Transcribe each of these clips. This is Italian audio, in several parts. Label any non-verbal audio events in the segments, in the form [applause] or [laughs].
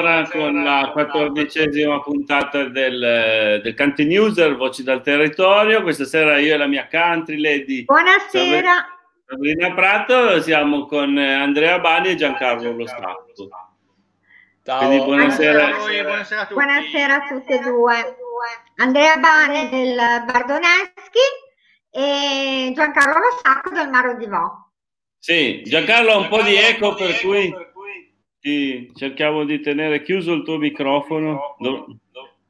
buonasera, con la quattordicesima puntata del, del Country Newser, Voci dal Territorio. Questa sera io e la mia country lady. Buonasera. Sabrina Prato, siamo con Andrea Bani e Giancarlo Lo Stato. Ciao. Quindi buonasera. Buonasera, buonasera, a tutti. buonasera a tutte e due. Andrea Bani del Bardoneschi e Giancarlo Lo Stato del Maro di Vo. Sì, Giancarlo ha un po' di eco per cui ti cerchiamo di tenere chiuso il tuo microfono. No,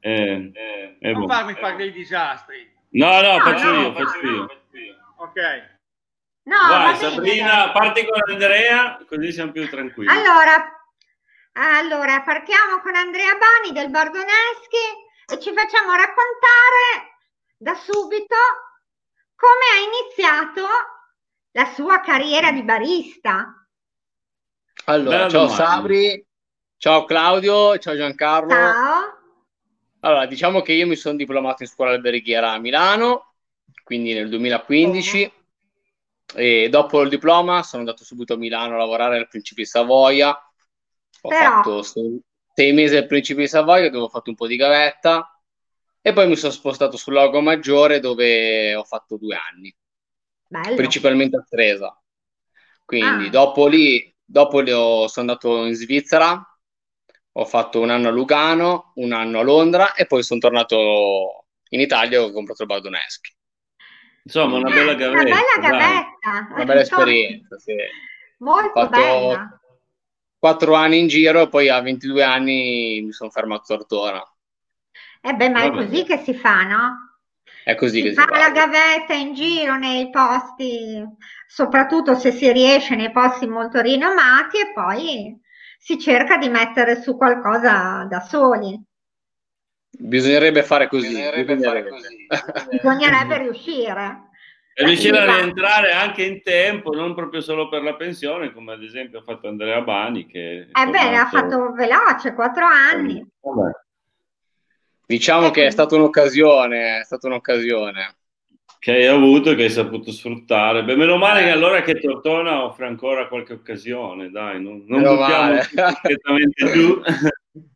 eh, eh, eh, non boh. farmi fare dei disastri. No, no, faccio no, io, faccio io. Ok. No, Vai, Sabrina, parti con Andrea, così siamo più tranquilli. Allora, allora, partiamo con Andrea Bani del Bordoneschi e ci facciamo raccontare da subito come ha iniziato la sua carriera di barista. Allora, Bella ciao domanda. Sabri, ciao Claudio, ciao Giancarlo. Ciao. Allora, diciamo che io mi sono diplomato in scuola alberghiera a Milano, quindi nel 2015. Oh. E dopo il diploma sono andato subito a Milano a lavorare al Principe di Savoia. Ho Però... fatto sei, sei mesi al Principe di Savoia dove ho fatto un po' di gavetta e poi mi sono spostato sul Lago Maggiore dove ho fatto due anni. Bello. principalmente a Tresa. Quindi ah. dopo lì, dopo ho, sono andato in Svizzera, ho fatto un anno a Lugano, un anno a Londra e poi sono tornato in Italia e ho comprato il Bardoneschi. Insomma, una bella gavetta. Una bella gavetta. Una bella esperienza, sì. Molto bella. Quattro anni in giro e poi a 22 anni mi sono fermato a Tortona. Eh beh, ma è così che si fa, no? È così si che fa si fa la gavetta in giro nei posti, soprattutto se si riesce nei posti molto rinomati e poi si cerca di mettere su qualcosa da soli. Bisognerebbe fare così. Bisognerebbe, Bisognerebbe. Fare così. [laughs] Bisognerebbe riuscire. E riuscire a rientrare anche in tempo, non proprio solo per la pensione, come ad esempio ha fatto Andrea Bani. Che eh beh, ha fatto veloce, quattro anni. Vabbè. Diciamo che è stata un'occasione, è stata un'occasione. Che hai avuto e che hai saputo sfruttare. Beh, meno male che allora che Tortona offre ancora qualche occasione, dai, non, non buttiamo completamente giù. [laughs]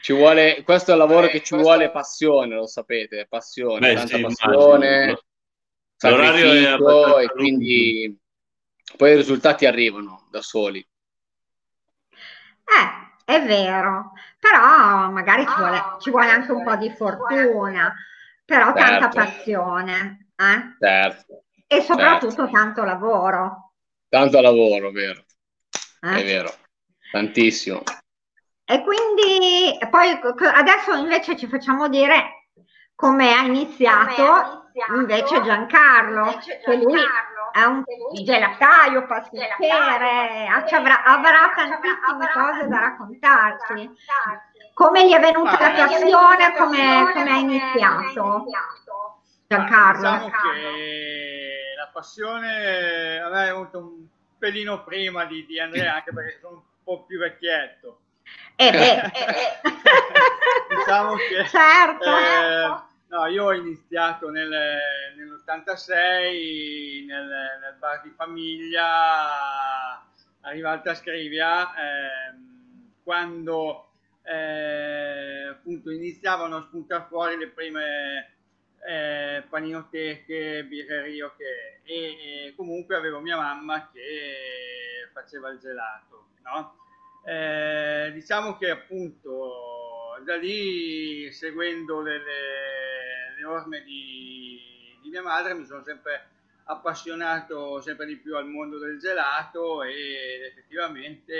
Ci vuole, questo è il lavoro eh, che ci vuole passione, lo sapete, passione, Beh, tanta sì, passione, sacrificio e quindi poi i risultati arrivano da soli. Eh, è vero, però magari ci vuole, ci vuole anche un po' di fortuna, però certo. tanta passione. Eh? Certo. E soprattutto certo. tanto lavoro. Tanto lavoro, vero. Eh? È vero, tantissimo. E quindi poi adesso invece ci facciamo dire come ha iniziato, invece Giancarlo, invece Giancarlo che lui è un gelataio, pasticcere, avrà, avrà tantissime cose da raccontarci. Come gli è venuta la passione, come, come ha iniziato Giancarlo? Diciamo che la passione a me è venuta un pelino prima di, di Andrea, anche perché sono un po' più vecchietto. Eh beh, eh [laughs] beh. diciamo che certo. Eh, No, io ho iniziato nel, nell'86 nel, nel, bar di famiglia a Rivalta Scrivia, eh, quando eh, appunto iniziavano a spuntare fuori le prime eh, paninoteche, birrerie che, e, e, comunque avevo mia mamma che faceva il gelato. No? Eh, diciamo che appunto da lì seguendo le, le le orme di, di mia madre mi sono sempre appassionato sempre di più al mondo del gelato ed effettivamente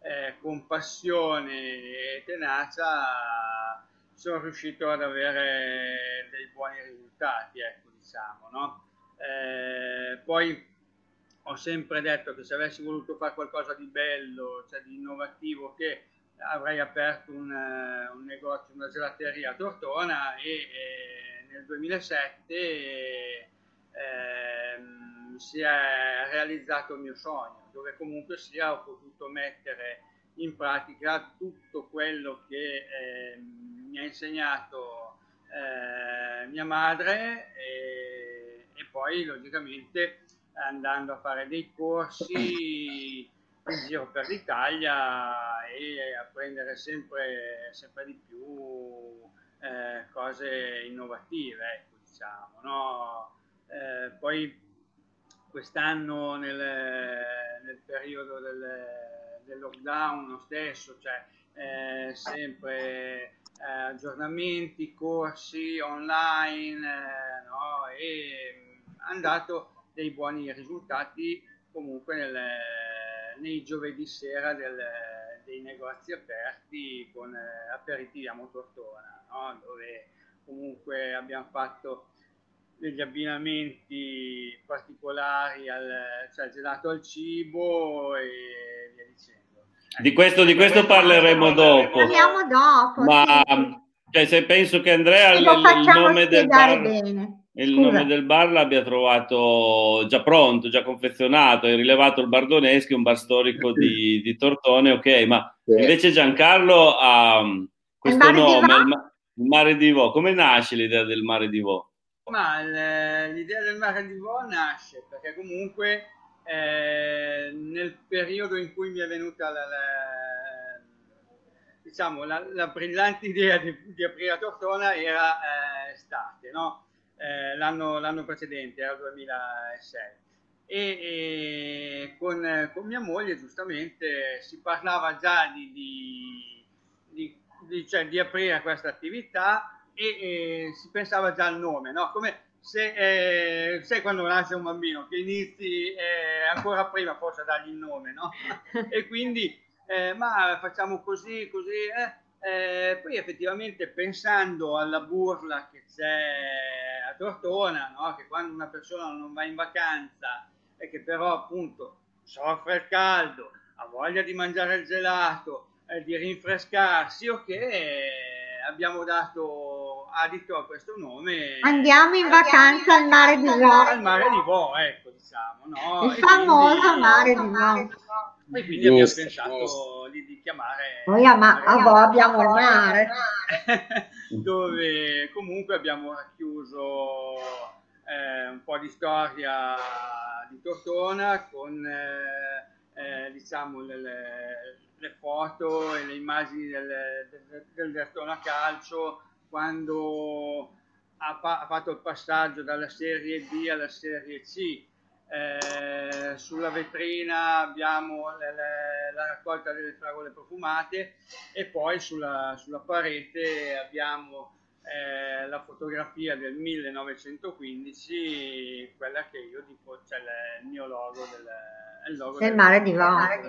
eh, con passione e tenacia sono riuscito ad avere dei buoni risultati, ecco, diciamo, no? eh, poi ho sempre detto che se avessi voluto fare qualcosa di bello, cioè di innovativo, che avrei aperto un, eh, un negozio, una gelateria a Tortona e eh, nel 2007 eh, si è realizzato il mio sogno, dove comunque sia ho potuto mettere in pratica tutto quello che eh, mi ha insegnato eh, mia madre e, e, poi logicamente andando a fare dei corsi in giro per l'Italia e apprendere sempre, sempre di più eh, cose innovative, ecco, diciamo, no? eh, poi quest'anno nel, nel periodo del, del, lockdown lo stesso, cioè eh, sempre eh, aggiornamenti, corsi online eh, no? e hanno dato dei buoni risultati comunque nel, nei giovedì sera del, dei negozi aperti con eh, aperitivi a Motortona, no? dove comunque abbiamo fatto degli abbinamenti particolari al cioè gelato al cibo e via dicendo. Di questo, di questo parleremo dopo. Parliamo dopo. Ma sì. cioè, se penso che Andrea il, il nome del bar, bene. Il nome del bar l'abbia trovato già pronto, già confezionato, hai rilevato il Bardoneschi, un bar storico di, di Tortone, ok, ma sì. invece Giancarlo ha questo il nome, il, il Mare di Vo. Come nasce l'idea del Mare di Vo? Ma l'idea del Mare di Vo nasce perché comunque eh, nel periodo in cui mi è venuta la, la, diciamo, la, la brillante idea di, di, aprire a Tortona era eh, estate, no? Eh, l'anno, l'anno, precedente, era il 2006. E, e con, con, mia moglie giustamente si parlava già di, di, di, di cioè, aprire questa attività e, e, si pensava già al nome, no? Come se, eh, sai quando nasce un bambino che inizi eh, ancora prima forse a dargli il nome, no? [laughs] e quindi, eh, ma facciamo così, così, eh. Eh, poi effettivamente pensando alla burla che c'è a Tortona, no? che quando una persona non va in vacanza e che però appunto soffre il caldo, ha voglia di mangiare il gelato, eh, di rinfrescarsi, ok, abbiamo dato adito a questo nome. Andiamo in vacanza al mare di Vo. Al mare di Vo, ecco, diciamo, no? Il e famoso quindi, mare di Vo. E quindi abbiamo pensato chiamare... Noi a, ma- a abbiamo il mare. [laughs] dove comunque abbiamo racchiuso eh, un po' di storia di Tortona con eh, eh, diciamo le, le, foto e le immagini del, del, del Tortona Calcio quando ha, ha, fatto il passaggio dalla serie D alla serie C. Eh, sulla vetrina abbiamo le, le, la raccolta delle fragole profumate e poi sulla, sulla parete abbiamo eh, la fotografia del 1915, quella che io dico, c'è cioè il mio logo del, il logo del, del mare di Vò. Ecco,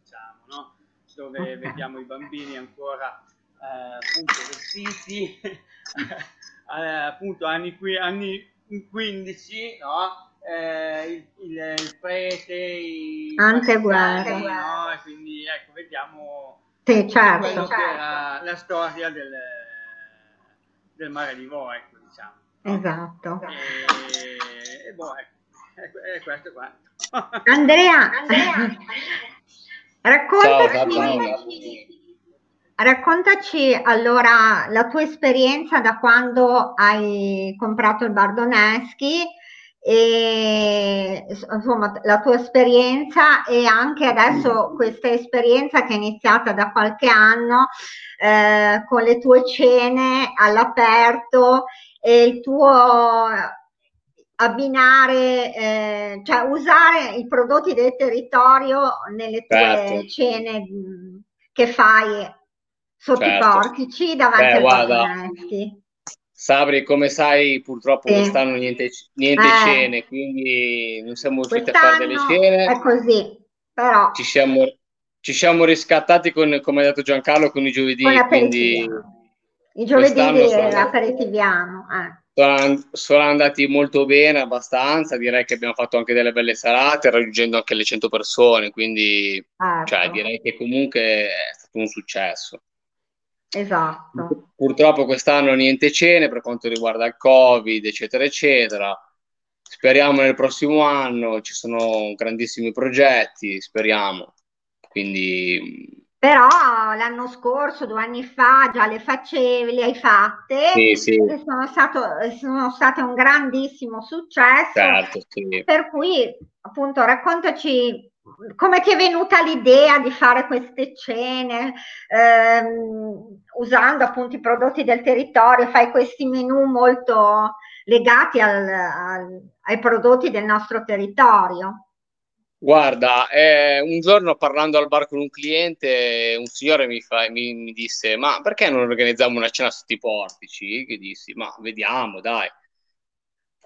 diciamo, no? dove [laughs] vediamo i bambini ancora eh, appunto vestiti, [laughs] eh, appunto anni, anni 15, no? Eh, il, il, il, prete, i anteguerra, no? quindi ecco, vediamo sì, certo. certo. la, la storia del, del mare di Vo, ecco, diciamo. Esatto. E, e boh, ecco, ecco, è questo qua. [laughs] Andrea, Andrea. raccontaci, Ciao, Raccontaci allora la tua esperienza da quando hai comprato il Bardoneschi e insomma la tua esperienza e anche adesso questa esperienza che è iniziata da qualche anno eh, con le tue cene all'aperto e il tuo abbinare, eh, cioè usare i prodotti del territorio nelle tue certo. cene che fai sotto certo. i portici davanti Beh, ai guarda, Sabri, come sai, purtroppo sì. quest'anno niente, niente eh, cene, quindi non siamo riusciti a fare delle cene. È così, però. Ci siamo, ci siamo riscattati, con, come ha detto Giancarlo, con i giovedì. Con quindi I giovedì aperitiviano. Eh. Sono, sono, andati molto bene, abbastanza. Direi che abbiamo fatto anche delle belle serate, raggiungendo anche le 100 persone. Quindi, ecco. cioè, direi che comunque è stato un successo. Esatto. Purtroppo quest'anno niente cene per quanto riguarda il Covid, eccetera, eccetera. Speriamo nel prossimo anno, ci sono grandissimi progetti, speriamo. Quindi però l'anno scorso, due anni fa, già le facevi, le hai fatte sì, sì. Sono, stato, sono, state un grandissimo successo. Certo, sì. Per cui, appunto, raccontaci come ti è venuta l'idea di fare queste cene ehm, usando appunto i prodotti del territorio? Fai questi menù molto legati al, al, ai prodotti del nostro territorio. Guarda, eh, un giorno parlando al bar con un cliente, un signore mi, fa, mi, mi, disse: Ma perché non organizziamo una cena sotto i portici? Che dissi: Ma vediamo, dai.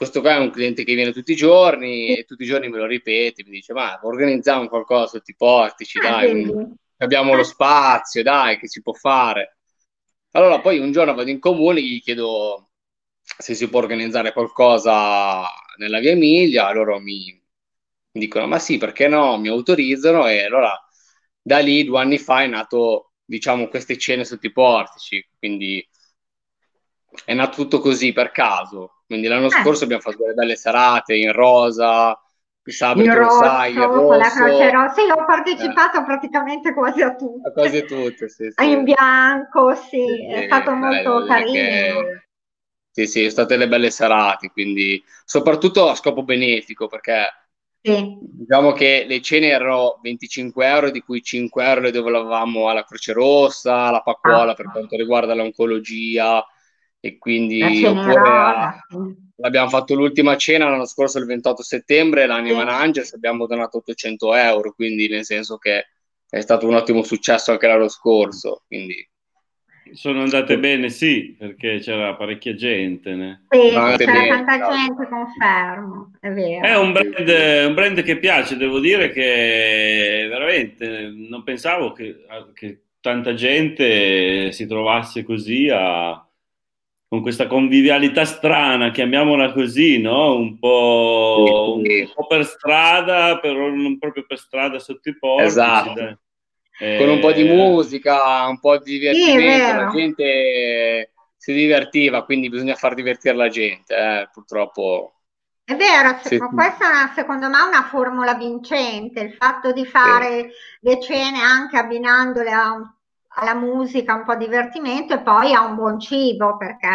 Questo qua è un cliente che viene tutti i giorni e tutti i giorni me lo ripete. Mi dice: Ma organizziamo qualcosa sotto i portici, ah, dai. Abbiamo lo spazio, dai, che si può fare. Allora, poi un giorno vado in comune gli chiedo se si può organizzare qualcosa nella via Emilia. Loro mi mi dicono ma sì, perché no? Mi autorizzano e allora da lì due anni fa è nato, diciamo, queste cene sotto i portici, quindi è nato tutto così per caso. Quindi l'anno eh. scorso abbiamo fatto delle belle serate in rosa, sabato in rosso, sai, rosso. la croce rossa. Sì, ho partecipato eh. praticamente quasi a tutte. A quasi tutte, sì, sì. In bianco, sì, sì è stato molto carino. Che... Sì, sì, sono state le belle serate, quindi soprattutto a scopo benefico, perché sì. Diciamo che le cene erano 25 euro, di cui 5 euro le dovevamo alla Croce Rossa, alla Pacquola ah. per quanto riguarda l'oncologia e quindi a, l'abbiamo fatto l'ultima cena l'anno scorso il 28 settembre, l'Anima sì. Angels abbiamo donato 800 euro, quindi nel senso che è stato un ottimo successo anche l'anno scorso. Quindi sono andate bene, sì, perché c'era parecchia gente. Né? Sì, c'era bene, tanta gente, confermo, è vero. È un brand, un brand, che piace, devo dire che veramente non pensavo che, che tanta gente si trovasse così a, con questa convivialità strana, chiamiamola così, no? Un po', sì, sì. un po', per strada, però non proprio per strada sotto i portici. Esatto con un po' di eh, musica, un po' di divertimento, sì, la gente si divertiva, quindi bisogna far divertire la gente, eh, purtroppo. È vero, sì. questa secondo me è una formula vincente, il fatto di fare sì. le cene anche abbinandole a, alla musica, un po' di divertimento e poi a un buon cibo, perché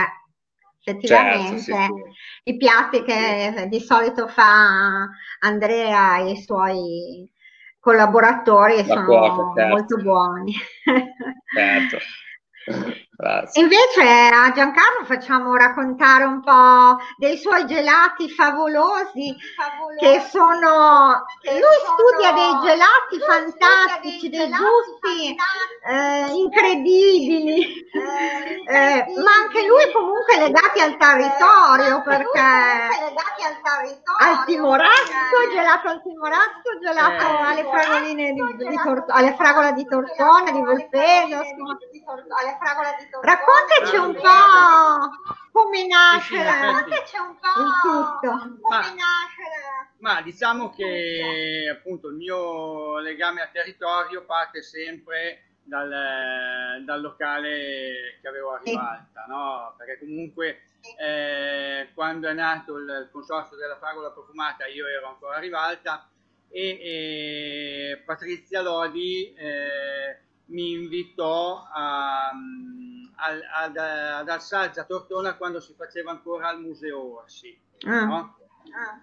effettivamente certo, sì, i piatti che di solito fa Andrea e i suoi collaboratori sono cuoca, certo. molto buoni. Certo. [laughs] Grazie. Invece a Giancarlo facciamo raccontare un po' dei suoi gelati favolosi, favolosi che sono... Che lui sono, studia dei gelati fantastici, dei, dei gusti eh, incredibili, eh, [laughs] eh, ma anche lui comunque legati al territorio perché al, territorio, al timorazzo, gelato al timorazzo, gelato eh. alle fragoline di, di, tor- alle fragole di Tortona, di Volpedo, alle fragole di Raccontaci un po' come nasce, raccontaci un po' il tutto. Come nasce. Ma diciamo che appunto il mio legame al territorio parte sempre dal, dal locale che avevo a Rivalta, no? perché comunque eh, quando è nato il consorzio della fragola profumata io ero ancora a Rivalta e, e Patrizia Lodi eh, mi invitò a, ad, ad, ad Alsaggia Tortona quando si faceva ancora al Museo Orsi. Ah. No? Ah.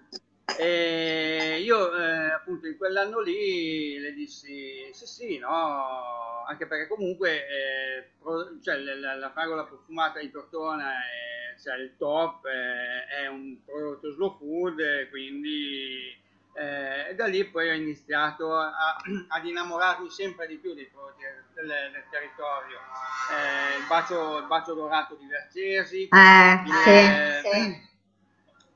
E io eh, appunto in quell'anno lì le dissi sì sì no anche perché comunque eh, pro, cioè, la, la, fragola profumata di Tortona è cioè, il top eh, è un prodotto slow food quindi eh, e da lì poi ho iniziato a, [clears throat] ad innamorarmi sempre di più prodotti del, del territorio. Eh, il, bacio, il, bacio, dorato di Vercesi, eh, il, sì, sì.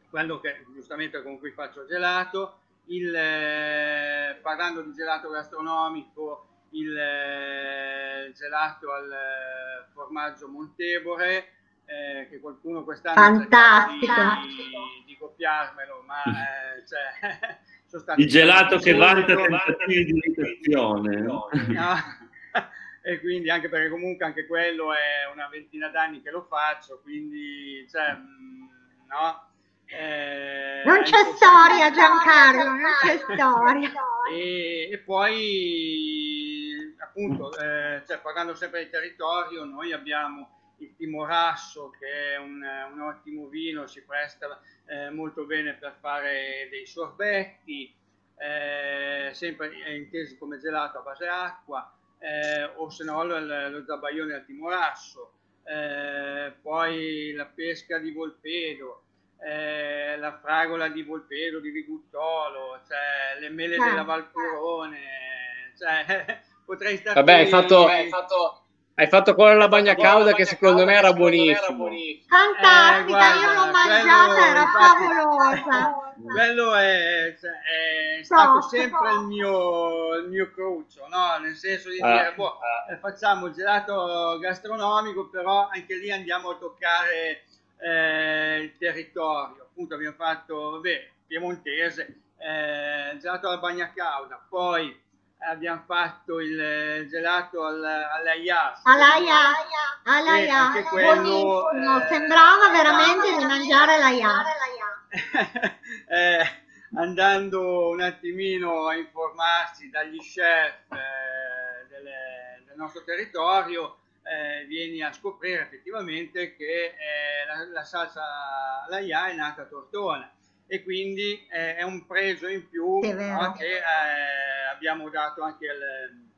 quello che giustamente con cui faccio gelato, il, eh, parlando di gelato gastronomico, il eh, gelato al eh, formaggio Montebore, eh, che qualcuno quest'anno Fantastico. Di, di, copiarmelo, ma eh, cioè, [laughs] sono stati il gelato che vanta tentativi di imitazione. No? [laughs] e quindi anche perché comunque anche quello è una ventina d'anni che lo faccio, quindi cioè, mm, no? Eh, non c'è storia Giancarlo, non c'è storia. [laughs] E, e poi appunto, eh, cioè, parlando sempre di territorio, noi abbiamo il Timorasso che è un, un ottimo vino, si presta eh, molto bene per fare dei sorbetti. eh, sempre intesi come gelato a base acqua, eh, o se no lo, lo zabaione al timorasso, eh, poi la pesca di Volpedo, eh, la fragola di Volpedo, di Viguttolo, cioè, le mele della Valturone, cioè, [laughs] potrei stare... Vabbè, hai fatto, hai fatto hai fatto quella alla bagna cauda che secondo me era buonissima. Fantastica, eh, io l'ho mangiata, era favolosa. Quello è, cioè, [laughs] è stato sempre il mio, il mio cruccio, no? nel senso di dire, boh, eh, facciamo il gelato gastronomico, però anche lì andiamo a toccare eh, il territorio. Appunto abbiamo fatto, vabbè, piemontese, eh, gelato alla bagna cauda, poi abbiamo fatto il gelato alla, alla IAS. Alla IAS, alla IAS. Quello, eh, sembrava veramente di mangiare la IAS. [laughs] eh, andando un attimino a informarsi dagli chef eh, delle, del nostro territorio, eh, vieni a scoprire effettivamente che eh, la, la, salsa alla IA è nata a Tortona e quindi è un pregio in più no, che eh, abbiamo dato anche al,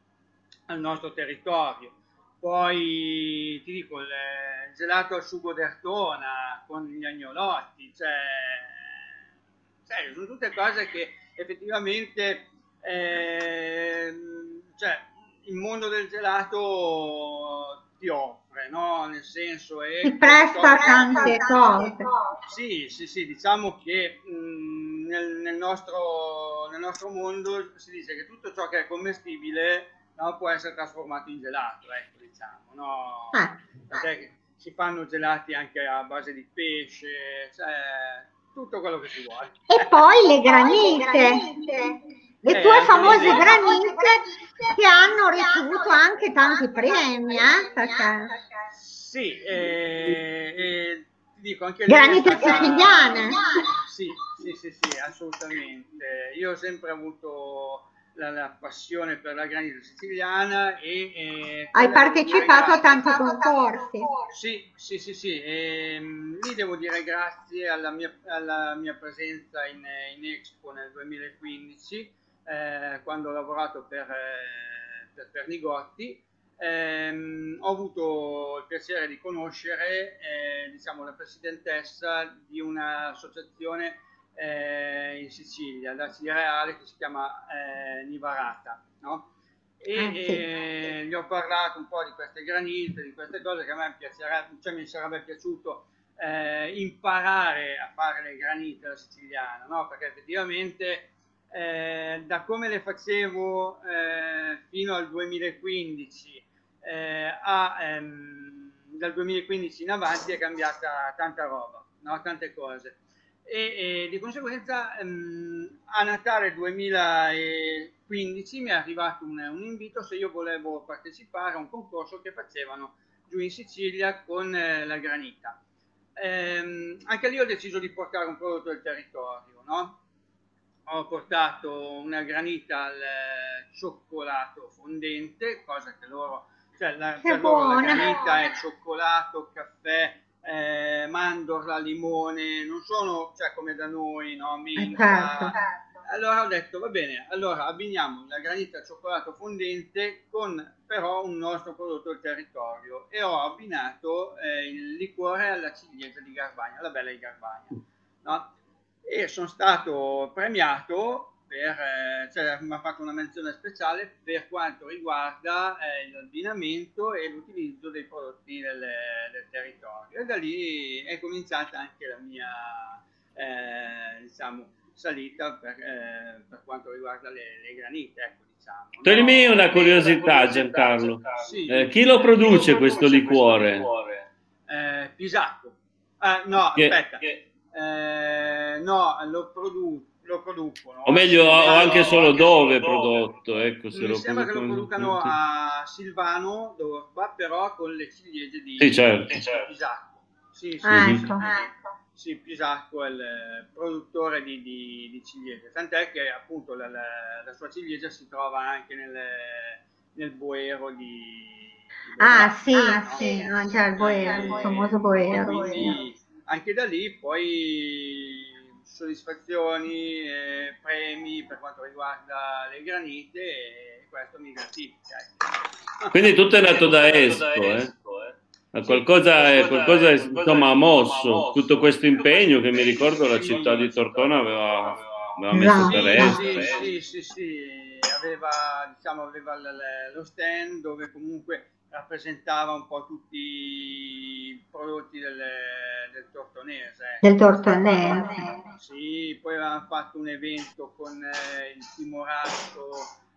al, nostro territorio. Poi ti dico, il gelato al sugo d'Ertona con gli agnolotti, cioè, cioè, sono tutte cose che effettivamente eh, cioè, il mondo del gelato ti offre, no? Nel senso è... Ti presta tante cose. Sì, sì, sì, diciamo che mh, mm, nel, nel, nostro, nel, nostro, mondo si dice che tutto ciò che è commestibile no, può essere trasformato in gelato, ecco, diciamo, no? Ah. Perché si fanno gelati anche a base di pesce, cioè tutto quello che si vuole. E poi le granite le tue eh, famose granite che hanno ricevuto anche tanti premi, eh? Perché... Sì, eh, eh, dico anche granite siciliane. Sì, sì, sì, sì, assolutamente. Io ho sempre avuto la, la passione per la granita siciliana e... e Hai partecipato a tanti concorsi. Sì, sì, sì, sì. E, ehm, lì devo dire grazie alla mia, alla mia presenza in, in Expo nel 2015 eh, quando ho lavorato per, eh, per, per Nigotti, ehm, ho avuto il piacere di conoscere eh, diciamo, la presidentessa di un'associazione eh, in Sicilia, da Cireale, che si chiama eh, Nivarata. No? E, ah, sì. e, gli ho parlato un po' di queste granite, di queste cose che a me cioè mi sarebbe piaciuto eh, imparare a fare le granite alla siciliana, no? perché effettivamente eh, da come le facevo eh, fino al 2015 eh, a, ehm, dal 2015 in avanti è cambiata tanta roba, no? tante cose. E, e di conseguenza ehm, a Natale 2015 mi è arrivato un, un, invito se io volevo partecipare a un concorso che facevano giù in Sicilia con eh, la granita. Ehm, anche lì ho deciso di portare un prodotto del territorio, no? ho portato una granita al eh, cioccolato fondente, cosa che loro, cioè la, per loro la granita è cioccolato, caffè, eh, mandorla, limone, non sono cioè, come da noi, no? Minca. Certo. Allora ho detto, va bene, allora abbiniamo la granita al cioccolato fondente con però un nostro prodotto del territorio e ho abbinato eh, il liquore alla ciliegia di Garbagna, la bella di Garbagna. No? e sono stato premiato per, eh, cioè mi ha fatto una menzione speciale per quanto riguarda eh, l'abbinamento e l'utilizzo dei prodotti del, del, territorio e da lì è cominciata anche la mia eh, diciamo, salita per, eh, per, quanto riguarda le, le granite ecco, diciamo. Toglimi no? una curiosità Giancarlo sì. Eh, chi lo produce questo liquore? Eh, Pisacco ah, no che, aspetta che no, lo, produ- lo producono. O meglio, o anche solo dove è prodotto. Ecco, se Mi sembra che lo producano a Silvano, Dorba, però con le ciliegie di, sì, certo. di Pisacco. Sì, sì, ah, ecco. ecco. sì, Pisacco è il produttore di, di, di ciliegie, tant'è che appunto la, la, la, sua ciliegia si trova anche nel, nel boero di... Ah, sì, ah, sì, no? anche il boero, il famoso boero. Quindi, anche da lì poi soddisfazioni, eh, premi per quanto riguarda le granite e questo mi gratifica. Ecco. Quindi tutto è nato da Espo, eh? Qualcosa, qualcosa insomma, ha mosso tutto questo impegno che mi ricordo la città di Tortona aveva, aveva messo per Espo. Sì, sì, sì, aveva, diciamo, aveva lo stand dove comunque rappresentava un po' tutti i prodotti del, del tortonese. Del tortonese. Sì, poi avevamo fatto un evento con eh, il timorato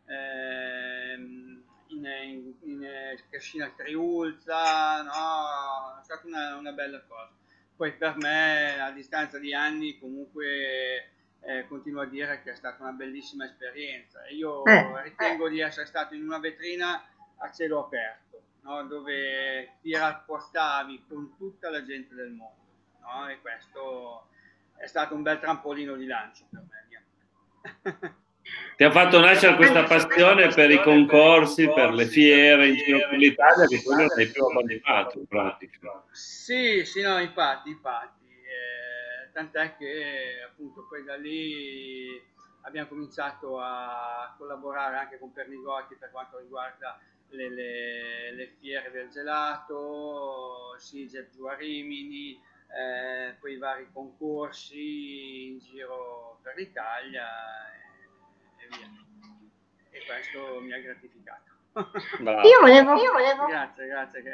eh, in, in, in Cascina Triulza, no? è stata una, una, bella cosa. Poi per me, a distanza di anni, comunque eh, continuo a dire che è stata una bellissima esperienza. Io eh, ritengo di essere stato in una vetrina a cielo aperto, no? dove ti rapportavi con tutta la gente del mondo. No? E questo è stato un bel trampolino di lancio per me. [laughs] Ti ha fatto nascere questa passione per i concorsi, per le fiere in giro per l'Italia, che quello sei più abbandonato in pratica. Sì, sì, no, infatti, infatti. Eh, tant'è che appunto poi da lì abbiamo cominciato a collaborare anche con Pernigotti per quanto riguarda le, le, le fiere del gelato, Siger giù a Rimini, eh, poi i vari concorsi in giro per l'Italia e, e via. E questo mi ha gratificato. Io volevo, io volevo... Grazie, grazie. Che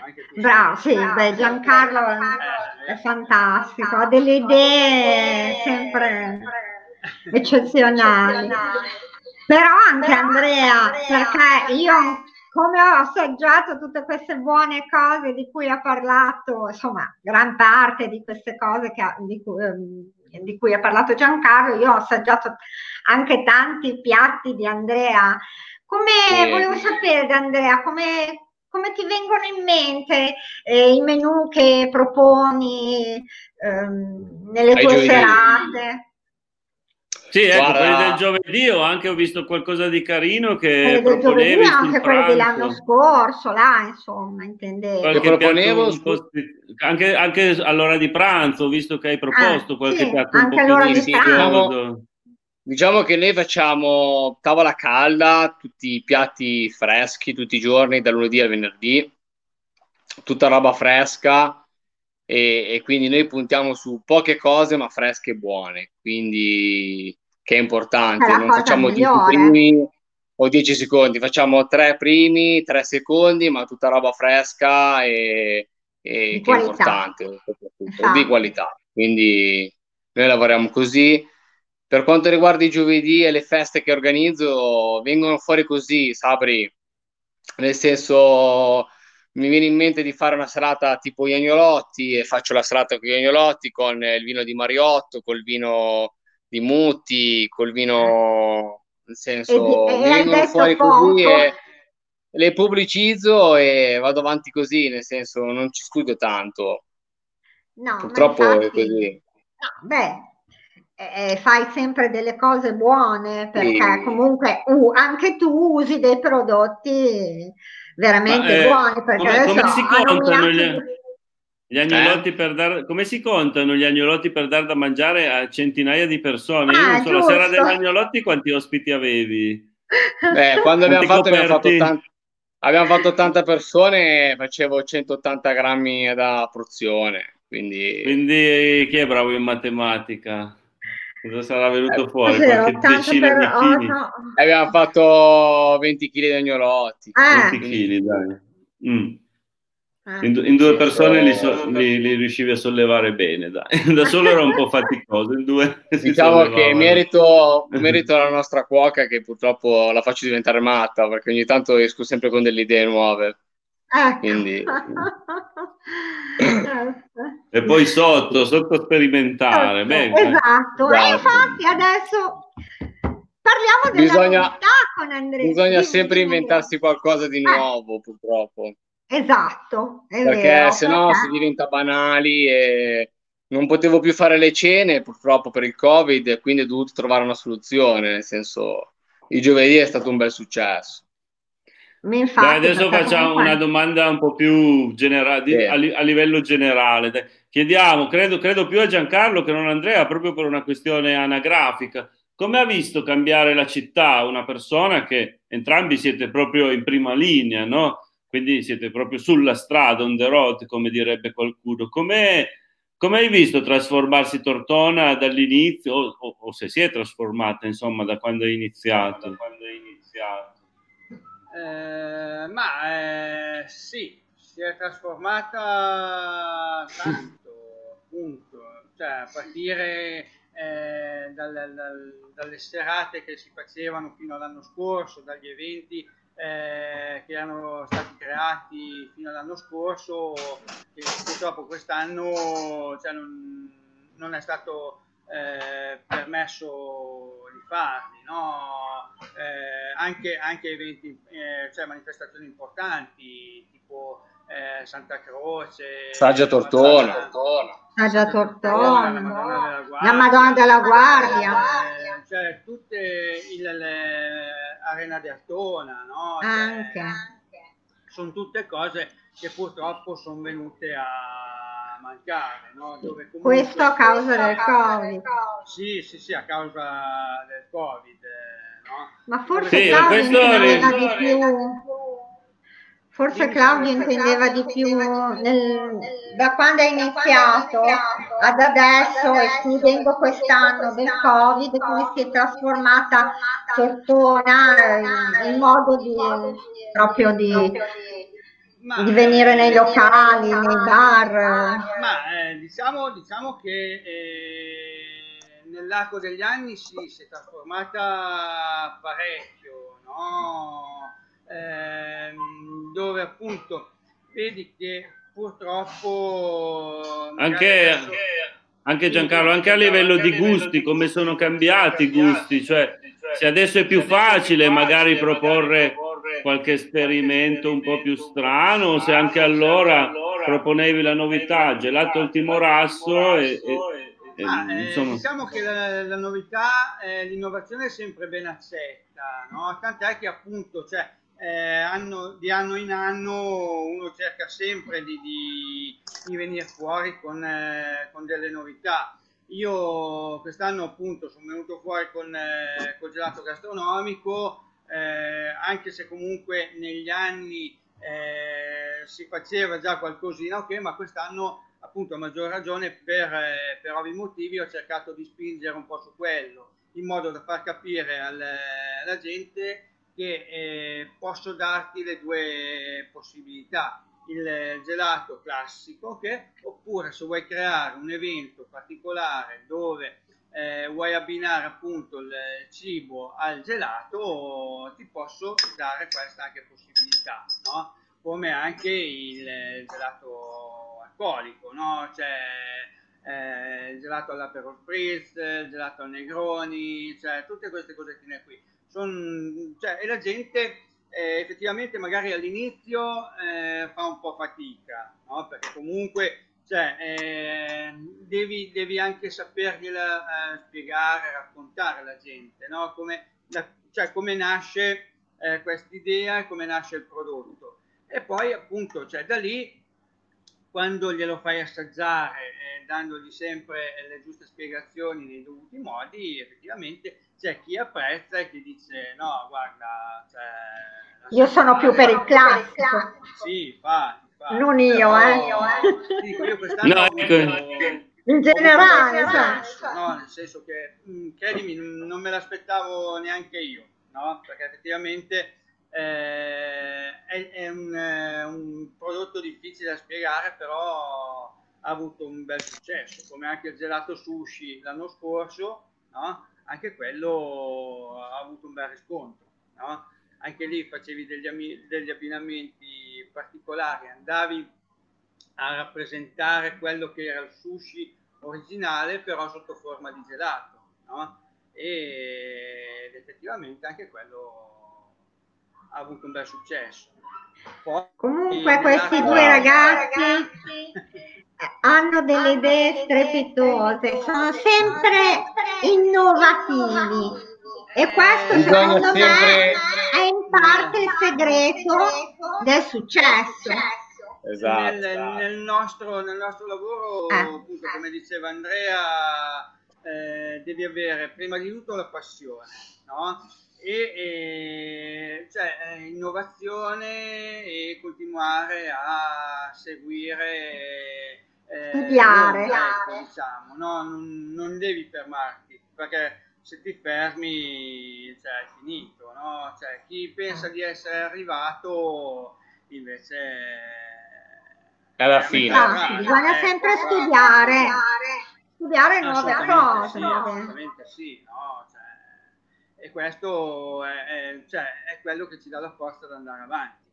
anche tu Bravo, sì, beh, Giancarlo è, è fantastico, ha delle idee sempre eccezionali. Però anche Andrea, perché io come ho assaggiato tutte queste buone cose di cui ha parlato, insomma, gran parte di queste cose ha, di, cui, ehm, di, cui, ha parlato Giancarlo, io ho assaggiato anche tanti piatti di Andrea. Come eh. volevo sapere da Andrea, come, come ti vengono in mente eh, i menù che proponi ehm, nelle Hai tue serate? Sì, ecco, Guarda... quelli del giovedì ho anche ho visto qualcosa di carino che quelli proponevi anche quelli dell'anno scorso, là, insomma, intendevo. Qualche proponevo anche, anche, all'ora di pranzo, visto che hai proposto ah, qualche sì, piatto un po' all'ora di diciamo, diciamo che noi facciamo tavola calda, tutti i piatti freschi tutti i giorni, dal lunedì al venerdì, tutta roba fresca. E, e, quindi noi puntiamo su poche cose ma fresche e buone, quindi che è importante, è non facciamo 10 primi o 10 secondi, facciamo tre primi, tre secondi, ma tutta roba fresca e, e che è importante, esatto. di qualità. Quindi noi lavoriamo così. Per quanto riguarda i giovedì e le feste che organizzo, vengono fuori così, Sabri, nel senso mi viene in mente di fare una serata tipo gli agnolotti e faccio la serata con gli agnolotti con il vino di Mariotto, col vino di Mutti, col vino, nel senso, e, mi vengono fuori poco. così e le pubblicizzo e vado avanti così, nel senso, non ci studio tanto. No, Purtroppo infatti, è così. No, beh, eh, fai sempre delle cose buone perché sì. comunque uh, anche tu usi dei prodotti veramente eh, buoni. Perché come, come si contano gli, gli agnolotti eh? per dar, come si contano gli agnolotti per dar da mangiare a centinaia di persone? Ah, Io non so, la sera degli agnolotti quanti ospiti avevi? Beh, [laughs] quando abbiamo fatto, abbiamo fatto, tanti, abbiamo fatto 80 persone, facevo 180 grammi da porzione. Quindi... quindi chi è bravo in matematica? Cosa sarà venuto eh, fuori? Qualche decina per... di chili? Oh, no. Abbiamo fatto 20 kg di agnolotti. Ah. 20 kg, dai. Mm. Ah. In, in, due persone li, so, li, li, riuscivi a sollevare bene, dai. [laughs] da solo era un po' faticoso. In due [laughs] diciamo che merito, [laughs] merito la nostra cuoca che purtroppo la faccio diventare matta perché ogni tanto esco sempre con delle idee nuove. Ecco. Quindi... [laughs] e poi sotto, sotto sperimentare. Beh, esatto, e infatti adesso parliamo della bisogna, con Andrea. Bisogna sempre inventarsi qualcosa di eh. nuovo, eh. purtroppo. Esatto, perché se no si diventa banali e non potevo più fare le cene purtroppo per il covid e quindi ho dovuto trovare una soluzione, nel senso il giovedì è stato un bel successo. Infatti, Dai, adesso facciamo comunque... una domanda un po' più generale, a, a, livello generale. chiediamo, credo, credo più a Giancarlo che non a Andrea, proprio per una questione anagrafica. Come ha visto cambiare la città una persona che entrambi siete proprio in prima linea, no? Quindi siete proprio sulla strada, on the road, come direbbe qualcuno. Come, come hai visto trasformarsi Tortona dall'inizio, o, o, o, se si è trasformata, insomma, da quando è iniziato? Da quando è iniziato? Eh, ma eh, sì, si è trasformata tanto, appunto, cioè a partire eh, dal, dal, dalle serate che si facevano fino all'anno scorso, dagli eventi eh, che erano stati creati fino all'anno scorso, che purtroppo quest'anno cioè, non, non, è stato eh, permesso di farli, no? Eh, anche, anche, eventi, eh, cioè manifestazioni importanti, tipo eh, Santa Croce, Saggia Tortona, Saggia Tortona, la Madonna della Guardia, la Madonna della Guardia. Eh, cioè tutte le Arena di Artona, no? Cioè, anche. Sono tutte cose che purtroppo sono venute a mancare, no? Dove Questo a causa del Covid. Sì, sì, sì, a causa del Covid, no? Ma forse sì, Claudio di più Forse Claudio intendeva di più nel, da quando è iniziato ad adesso, escludendo quest'anno del Covid, come si è trasformata Tortona in modo di proprio di, di venire nei locali, nei bar. Ma eh, diciamo, diciamo che eh, nell'arco degli anni sì, si è trasformata parecchio, no? ehm, dove appunto vedi che purtroppo anche, anche Giancarlo, anche a livello di gusti, come sono cambiati i gusti, cioè se adesso è più facile magari proporre qualche esperimento un po' più strano, se anche allora proponevi la novità, gelato il timorasso e, e, ah, eh, diciamo che la, la novità, eh, l'innovazione è sempre ben accetta, no? tant'è che appunto cioè, eh, anno, di anno in anno uno cerca sempre di, di, di venire fuori con, eh, con, delle novità. Io quest'anno appunto sono venuto fuori con eh, col gelato gastronomico, eh, anche se comunque negli anni eh, si faceva già qualcosina, ok, ma quest'anno appunto a maggior ragione per, eh, per ovvi motivi ho cercato di spingere un po' su quello, in modo da far capire al, alla gente che eh, posso darti le due possibilità, il gelato classico che, oppure se vuoi creare un evento particolare dove eh, vuoi abbinare appunto il cibo al gelato, ti posso dare questa anche possibilità, no? come anche il gelato alcolico, no? cioè eh, il gelato all'Aperol Spritz, il gelato al Negroni, cioè tutte queste cosettine qui son, cioè, e la gente eh, effettivamente magari all'inizio eh, fa un po' fatica, no? perché comunque cioè, eh, devi, devi, anche sapergliela eh, spiegare, raccontare alla gente, no? come, la, cioè, come nasce eh, questa idea, come nasce il prodotto. E poi appunto cioè, da lì quando glielo fai assaggiare, eh, dandogli sempre le giuste spiegazioni nei dovuti modi, effettivamente c'è chi apprezza e chi dice no, guarda, cioè, io sono più per il classico. Sì, fa, fa. Non io, Però, eh. Dico, io quest'anno no, avuto... In generale, cioè. no, nel senso che, mm, credimi, non me l'aspettavo neanche io, no? Perché effettivamente eh, è, è un, eh, un, prodotto difficile da spiegare, però ha avuto un bel successo, come anche il gelato sushi l'anno scorso, no? anche quello ha avuto un bel riscontro. No? Anche lì facevi degli, degli abbinamenti particolari, andavi a rappresentare quello che era il sushi originale, però sotto forma di gelato. No? ed effettivamente anche quello ha avuto un bel successo. Poi, Comunque questi due [laughs] ragazzi hanno delle idee strepitose, sono sempre innovativi e questo secondo me è parte il segreto del successo. esatto, nel. Nel, nostro, nel, nostro, lavoro, eh. appunto, come diceva Andrea, eh, devi avere prima di tutto la passione, no? E, e cioè, eh, innovazione e continuare a seguire eh, studiare, diciamo, no? non, non, devi fermarti perché se ti fermi cioè, è finito no? cioè, chi pensa di essere arrivato invece alla fine. ah, bisogna ecco, sempre studiare. Studiare nuove cose sì, ovviamente sì no? cioè, e questo è, è, cioè, è quello che ci dà la forza ad andare avanti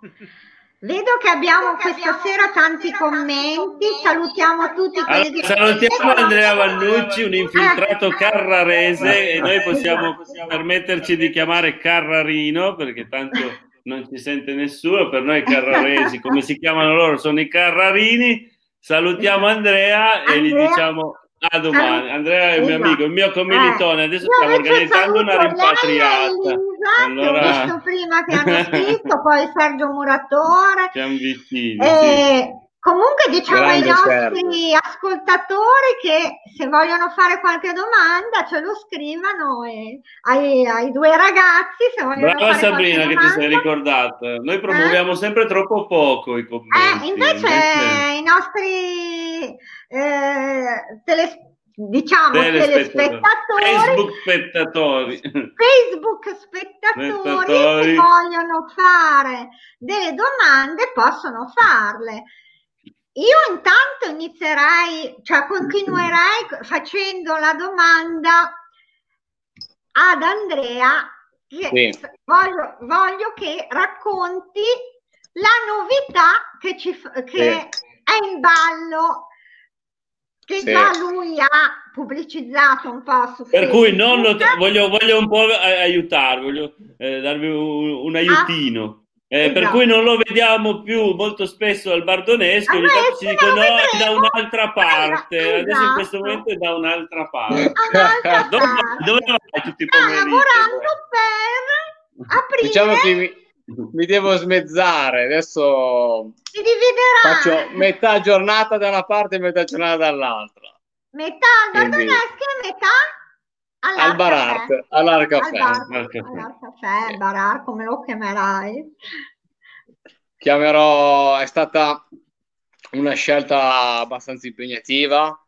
[laughs] Vedo che abbiamo questa sera tanti commenti, salutiamo tutti quelli allora, Salutiamo Andrea Vannucci, un infiltrato eh. carrarese e noi possiamo permetterci di chiamare Carrarino perché tanto non ci sente nessuno, per noi carraresi, come si chiamano loro, sono i carrarini. Salutiamo Andrea e gli diciamo a domani. Andrea è il mio amico, il mio commilitone, eh. adesso stiamo organizzando una rimpatriata allora... ho visto prima che hanno scritto, poi Sergio Muratore. Siamo vicini. E... Sì. Comunque diciamo Grande ai nostri servo. ascoltatori che se vogliono fare qualche domanda ce lo scrivano e ai, ai due ragazzi se vogliono Brava Sabrina che ti sei ricordata. Noi promuoviamo eh? sempre troppo poco i commenti. Eh, invece, invece... i nostri eh, telespettatori diciamo telespettatori, Facebook spettatori, Facebook spettatori che vogliono fare delle domande possono farle. Io intanto inizierei, cioè continuerei facendo la domanda ad Andrea, che sì. voglio, voglio, che racconti la novità che, ci, che sì. è in ballo che sì. già lui ha pubblicizzato un po' su Per Facebook. cui non lo, voglio, voglio, un po' aiutarvi, voglio eh, darvi un, un aiutino. Ah. Eh, esatto. Per cui non lo vediamo più molto spesso al Bardonesco, ogni tanto ci dicono no, è da un'altra parte, esatto. adesso in questo momento è da un'altra [laughs] parte. [laughs] dove, dove vai tutti i pomeriggi? Sta lavorando per aprire... Diciamo che mi, mi devo smezzare, adesso si dividerà. Faccio metà giornata da una parte e metà giornata dall'altra. Metà Bardoneschi e metà al bar art, all'art caffè. Al bar, caffè, bar art, come lo chiamerai? Chiamerò, è stata una scelta abbastanza impegnativa.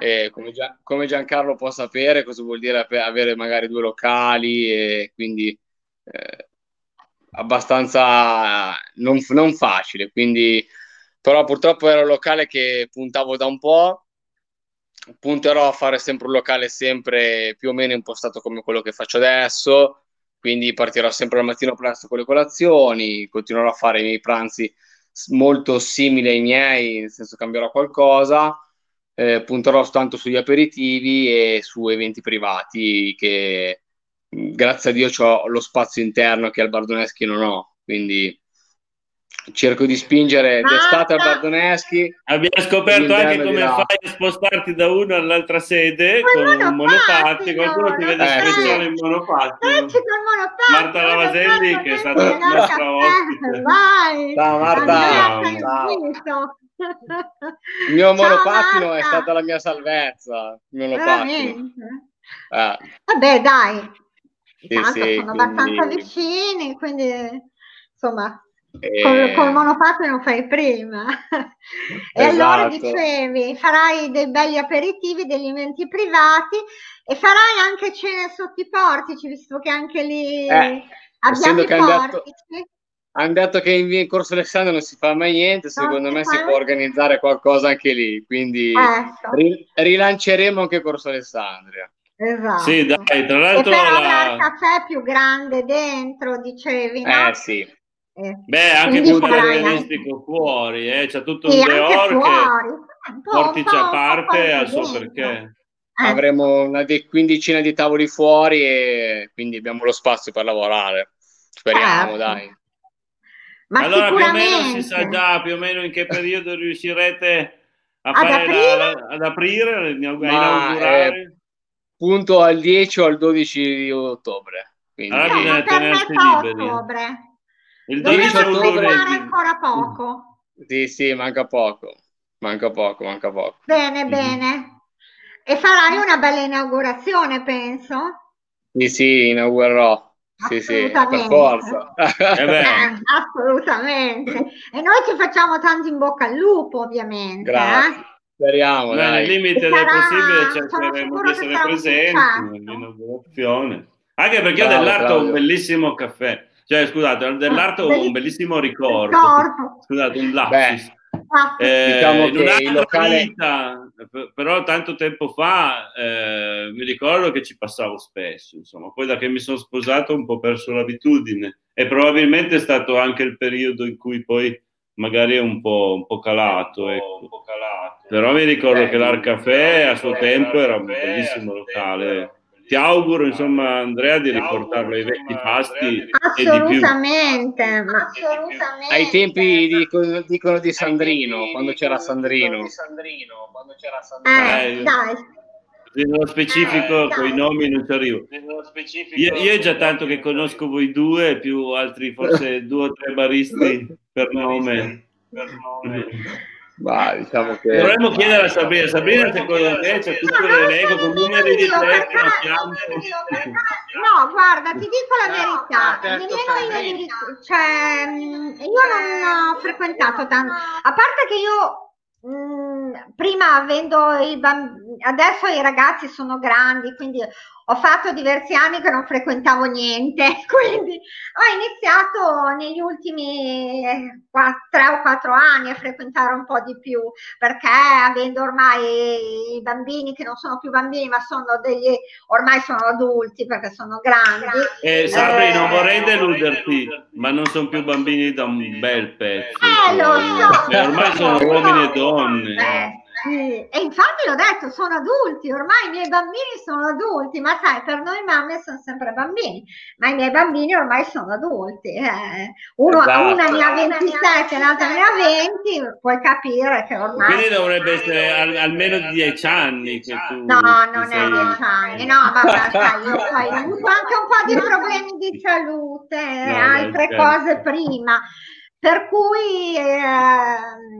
Eh. Come, Gian, come, Giancarlo può sapere cosa vuol dire avere magari due locali e quindi eh, abbastanza non, non facile, quindi però purtroppo era un locale che puntavo da un po', punterò a fare sempre un locale sempre più o meno impostato come quello che faccio adesso, quindi partirò sempre al mattino presto con le colazioni, continuerò a fare i miei pranzi molto simili ai miei, nel senso cambierò qualcosa, eh, punterò tanto sugli aperitivi e su eventi privati che grazie a Dio ho lo spazio interno che al Bardoneschi non ho, quindi cerco di spingere d'estate al Bardoneschi. Abbiamo scoperto anche come fai a spostarti da uno all'altra sede con un monopattino. Qualcuno ti vede eh, speciale in monopattino. Marta Lavaselli che è stata la nostra ospite. Vai. Ciao Marta. Ciao. Il mio monopattino è stata la mia salvezza. Il mio monopattino. Eh. Vabbè, dai, Tanto sì, sono quindi... abbastanza vicini, quindi insomma e... col, col monopattino fai prima. [laughs] e esatto. allora dicevi, farai dei belli aperitivi, degli eventi privati e farai anche cene sotto i portici, visto che anche lì eh, abbiamo i portici. Hanno detto che in via in Corso Alessandro non si fa mai niente, secondo me si può organizzare qualcosa anche lì, quindi ecco. ri- rilanceremo anche Corso Alessandria. Esatto. Sì, dai, tra l'altro... E però la... il caffè più grande dentro, dicevi, no? Eh, sì. Eh. Beh, anche realistico fuori, eh? c'è tutto un deor che portici a parte al suo perché. Eh. Avremo una de- quindicina di tavoli fuori e quindi abbiamo lo spazio per lavorare. Speriamo, certo. dai. Ma allora più o meno si sa già più o meno in che periodo riuscirete a ad fare aprire, la, la, ad aprire a inaugurare. Eh, punto al 10 o al 12 di ottobre. Quindi. Allora bisogna tenersi liberi. Ottobre. Il 12 ottobre è ancora poco. Sì, sì, manca poco. Manca poco, manca poco. Bene, mm-hmm. bene. E farai una bella inaugurazione, penso? Sì, sì, inaugurerò. Sì, sì, per forza. Eh, eh assolutamente. E noi ci facciamo tanto in bocca al lupo, ovviamente. Grazie. Eh? Speriamo, Beh, nel limite del possibile cercheremo di essere presenti nell'inaugurazione. Anche perché io dell'arte ho un bellissimo caffè. Cioè, scusate, dell'arte ho un bellissimo ricordo. Scusate, un lapsus. Eh, diciamo che il locale... Vita, però tanto tempo fa eh, mi ricordo che ci passavo spesso, insomma, poi da che mi sono sposato ho un po' perso l'abitudine e probabilmente è stato anche il periodo in cui poi magari è un po', un po calato, ecco. un po calato. Però mi ricordo Beh, che l'Arcafè a suo tempo era un bellissimo locale ti auguro, insomma, Andrea, di riportarlo ai vecchi pasti. Assolutamente, ma assolutamente. Ai tempi dicono, dicono di Sandrino, quando c'era Sandrino. Eh, eh, dai. Nello specifico, eh, con i nomi non ci arrivo. Io, io, è già tanto che conosco voi due, più altri, forse [laughs] due o tre baristi per nome. Per nome. Ma diciamo che... Dovremmo chiedere a Sabrina, Sabrina secondo te c'è tutto l'elenco con numeri di telefono No, guarda, ti dico la verità, nemmeno io, cioè, io non ho frequentato tanto, a parte che io Mm, prima avendo i bambini, adesso i ragazzi sono grandi, quindi ho fatto diversi anni che non frequentavo niente, [laughs] quindi ho iniziato negli ultimi tre o quattro anni a frequentare un po' di più, perché avendo ormai i bambini che non sono più bambini, ma sono degli, ormai sono adulti perché sono grandi. Eh, Sabri, eh, non vorrei deluderti, ma non sono più bambini da un bel pezzo. Eh, lo so. Eh, ormai sono uomini e donne. Eh. Sì, e infatti l'ho detto, sono adulti, ormai i miei bambini sono adulti, ma sai, per noi mamme sono sempre bambini, ma i miei bambini ormai sono adulti. Eh. Uno, esatto. Una ne ha 27, l'altra ne ha 20, puoi capire che ormai... Quindi dovrebbe essere al, almeno 10 anni che tu... No, non sei... è 10 anni, no, ma [laughs] sai, io poi ho avuto anche un po' di problemi di salute, no, altre no, cose prima, per cui... Eh,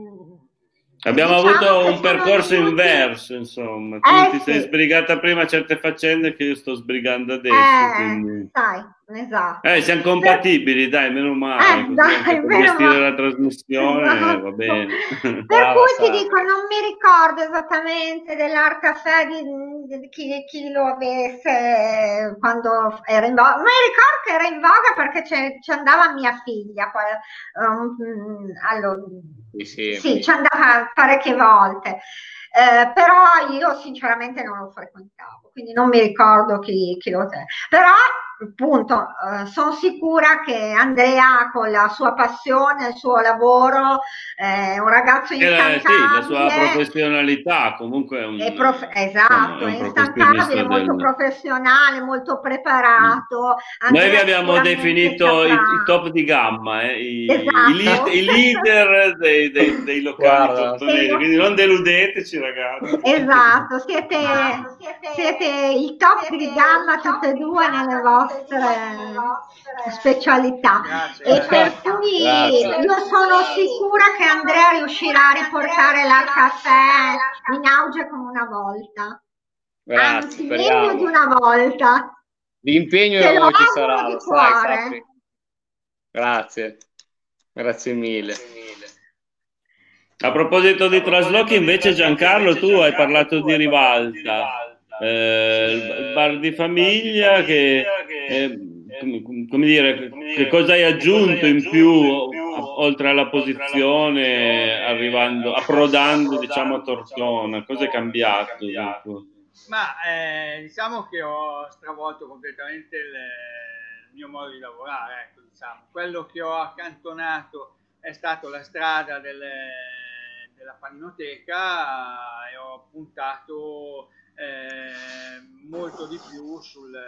Abbiamo diciamo avuto un percorso inverso, insomma. Tu eh, ti sì. sei sbrigata prima certe faccende che io sto sbrigando adesso. Eh, quindi... sai, esatto. Eh, siamo compatibili, dai, meno male. Eh, dai, per gestire la trasmissione esatto. va bene. Per [laughs] Brava, cui ti dico, non mi ricordo esattamente dell'Art Caffè di, di chi, chi, lo avesse quando era in voga. Mi ricordo che era in voga perché ci andava mia figlia. Poi, um, allora, sì, sì. sì, ci andava parecchie volte. Eh, però io sinceramente non lo frequentavo, quindi non mi ricordo chi, chi lo te. Però appunto eh, sono sicura che Andrea con la sua passione, il suo lavoro, è un ragazzo instancabile. Eh, sì, la sua professionalità comunque è un... È prof- esatto, è, è instancabile, molto del... professionale, molto preparato. Mm. Noi vi abbiamo definito i, i, top di gamma, eh, i, esatto. i, lead, i leader dei, dei, dei locali sì. quindi non deludeteci ragazzi. Esatto, siete, siete il top di gamma tutte e due nelle vostre vostre specialità. Grazie, e per cui grazie. io sono sicura che Andrea riuscirà a riportare la caffè in auge come una volta. Grazie, anzi meglio di una volta. L'impegno ci sarà lo sai, grazie. Grazie mille. A proposito di traslochi invece Giancarlo tu hai parlato di rivalta eh, il bar di famiglia che, eh, come, dire, che cosa hai aggiunto in più oltre alla posizione arrivando, approdando diciamo a Tortona, cosa è cambiato? Ma eh, diciamo che ho stravolto completamente il, il mio modo di lavorare, ecco, diciamo. quello che ho accantonato è stato la strada delle, della paninoteca e ho puntato eh, molto di più sul,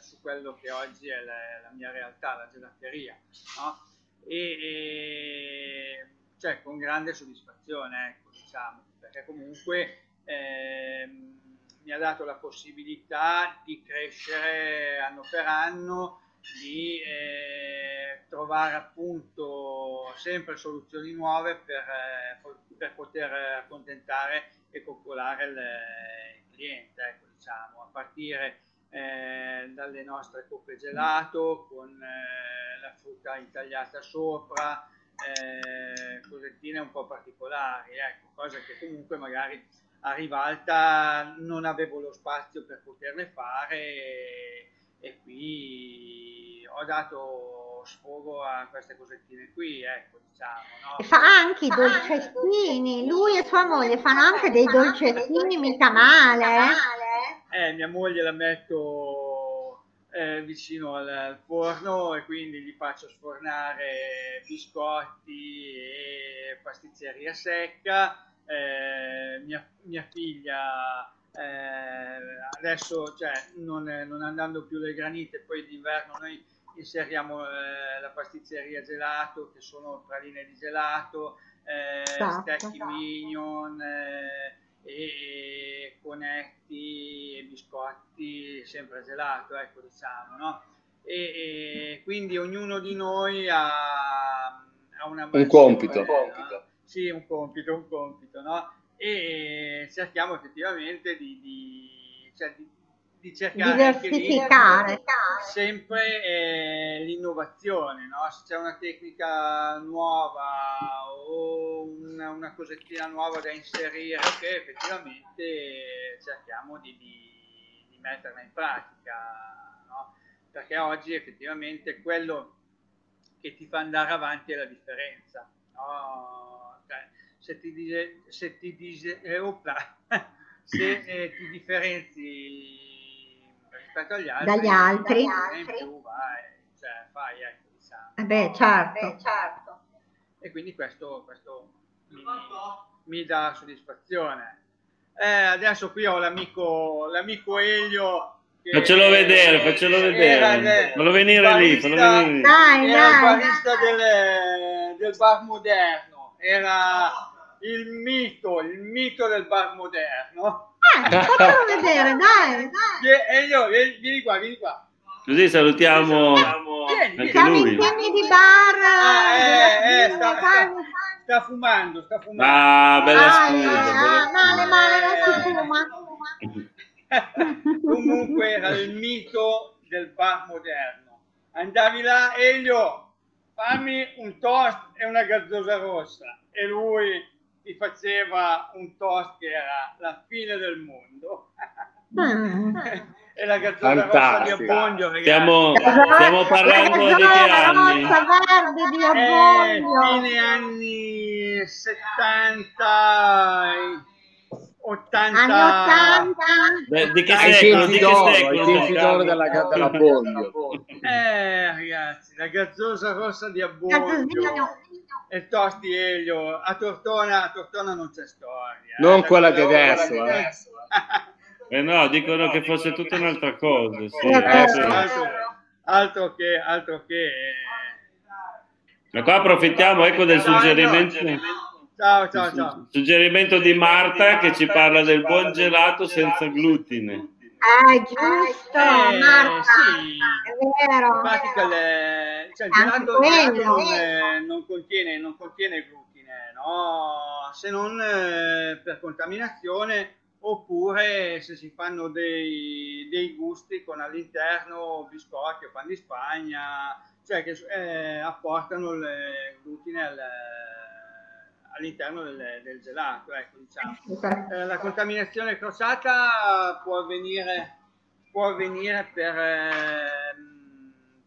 su quello che oggi è la, la mia realtà, la gelatteria. No? E, e, cioè con grande soddisfazione, ecco, diciamo, perché comunque eh, mi ha dato la possibilità di crescere anno per anno di eh, trovare appunto sempre soluzioni nuove per, eh, per poter accontentare e coccolare il, il cliente, ecco, diciamo, a partire eh, dalle nostre coppe gelato con eh, la frutta intagliata sopra, eh, cosettine un po' particolari, ecco, cose che comunque magari a rivalta non avevo lo spazio per poterle fare e, e qui ho dato sfogo a queste cosettine qui, ecco, diciamo. No? Fa anche i dolcettini, lui e sua moglie fanno anche dei dolcettini mica male. Eh, mia moglie la metto eh, vicino al, al, forno e quindi gli faccio sfornare biscotti e pasticceria secca eh, mia, mia, figlia eh, adesso, cioè, non, non, andando più le granite, poi d'inverno noi inseriamo eh, la pasticceria gelato, che sono praline di gelato, eh, esatto, stecchi esatto. mignon eh, e conetti e biscotti sempre gelato, ecco diciamo, no? E, e quindi ognuno di noi ha, ha una un compito. Un compito sì, un compito, un compito, no? E cerchiamo effettivamente di, di, cioè di, di cercare diversificare sempre eh, l'innovazione, no? Se c'è una tecnica nuova o una, una, cosettina nuova da inserire, che effettivamente cerchiamo di, di, di metterla in pratica, no? Perché oggi effettivamente quello che ti fa andare avanti è la differenza, no? se ti dice, se ti dice eh, [laughs] se eh, ti differenzi rispetto agli altri, dagli altri, in più vai, cioè fai, ecco, diciamo. Eh beh, certo. Beh, certo. E quindi questo, questo mi, mi dà soddisfazione. Eh, adesso qui ho l'amico, l'amico Elio Faccelo vedere, faccelo vedere. Fallo venire lì, fallo venire lì. Dai, era il barista del, del bar moderno. Era il mito, il mito del bar moderno. Eh, fatelo vedere, dai, dai. E io, vieni, vieni qua, vieni qua. Così salutiamo vieni, anche lui. di bar. Ah, eh, eh, sta, sta, sta, fumando, sta fumando. Ah, bella ah, scusa. Ah, male, male, non si fuma. Comunque era il mito del bar moderno. Andavi là, Elio, fammi un toast e una gazzosa rossa. E lui ti faceva un toast che era la fine del mondo. Mm. [laughs] e la rossa di Abbondio stiamo, stiamo parlando di che anni? verde di Eh, fine anni 70 80 anni 80 Beh, di che secolo? Di che secolo? Della, della Boglio. Eh, ragazzi, la gazzosa rossa di Abbondio e tosti Elio. A Tortona, a Tortona non c'è storia. Non eh, quella di adesso. Quella di adesso eh. eh no, dicono no, che fosse tutta un'altra cosa. Sì. Eh, altro, altro, che... Altro che Ma qua approfittiamo ecco del suggerimento. Ciao, ciao, ciao. Suggerimento di Marta che ci parla del buon gelato senza glutine. Ah, giusto, eh, Marta, sì. è vero. In pratica le, cioè, il gelato, gelato non, contiene, non contiene glutine, no? se non eh, per contaminazione oppure se si fanno dei, dei gusti con all'interno biscotti o pan di Spagna, cioè che eh, apportano il glutine al all'interno del, del gelato. Ecco, diciamo. eh, la contaminazione crociata può avvenire, può avvenire per, eh,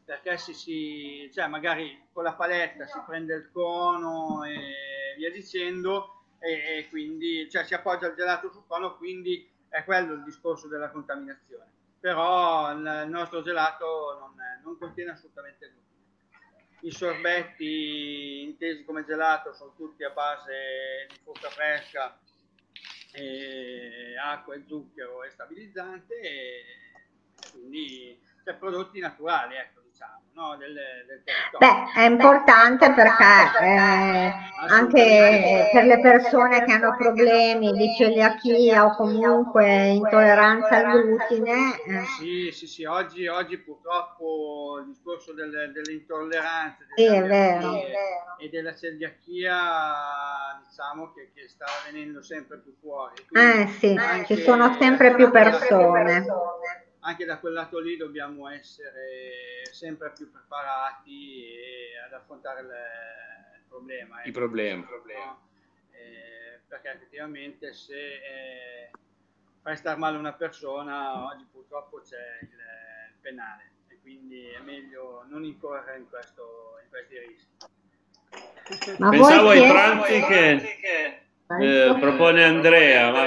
perché si, si, cioè magari con la paletta si prende il cono e via dicendo e, e quindi cioè, si appoggia il gelato sul cono, quindi è quello il discorso della contaminazione. Però il nostro gelato non, non contiene assolutamente nulla i sorbetti intesi come gelato sono tutti a base di frutta fresca, e acqua e zucchero e stabilizzante e quindi cioè prodotti naturali, ecco no, del, del Beh, è importante perché eh, anche per le persone che hanno problemi di celiachia o comunque intolleranza al glutine. Eh. Sì, sì, sì, oggi, oggi purtroppo il discorso delle, delle intolleranze delle sì, vero, e della celiachia diciamo che, che, sta venendo sempre più fuori. Quindi eh sì, ci sono sempre più persone anche da quel lato lì dobbiamo essere sempre più preparati ad affrontare il problema. I problemi. No? Eh, perché effettivamente se eh, fai star male una persona, oggi purtroppo c'è il, il, penale e quindi è meglio non incorrere in, questo, in questi rischi. Ma Pensavo ai pranzi che, che eh, propone Andrea, ma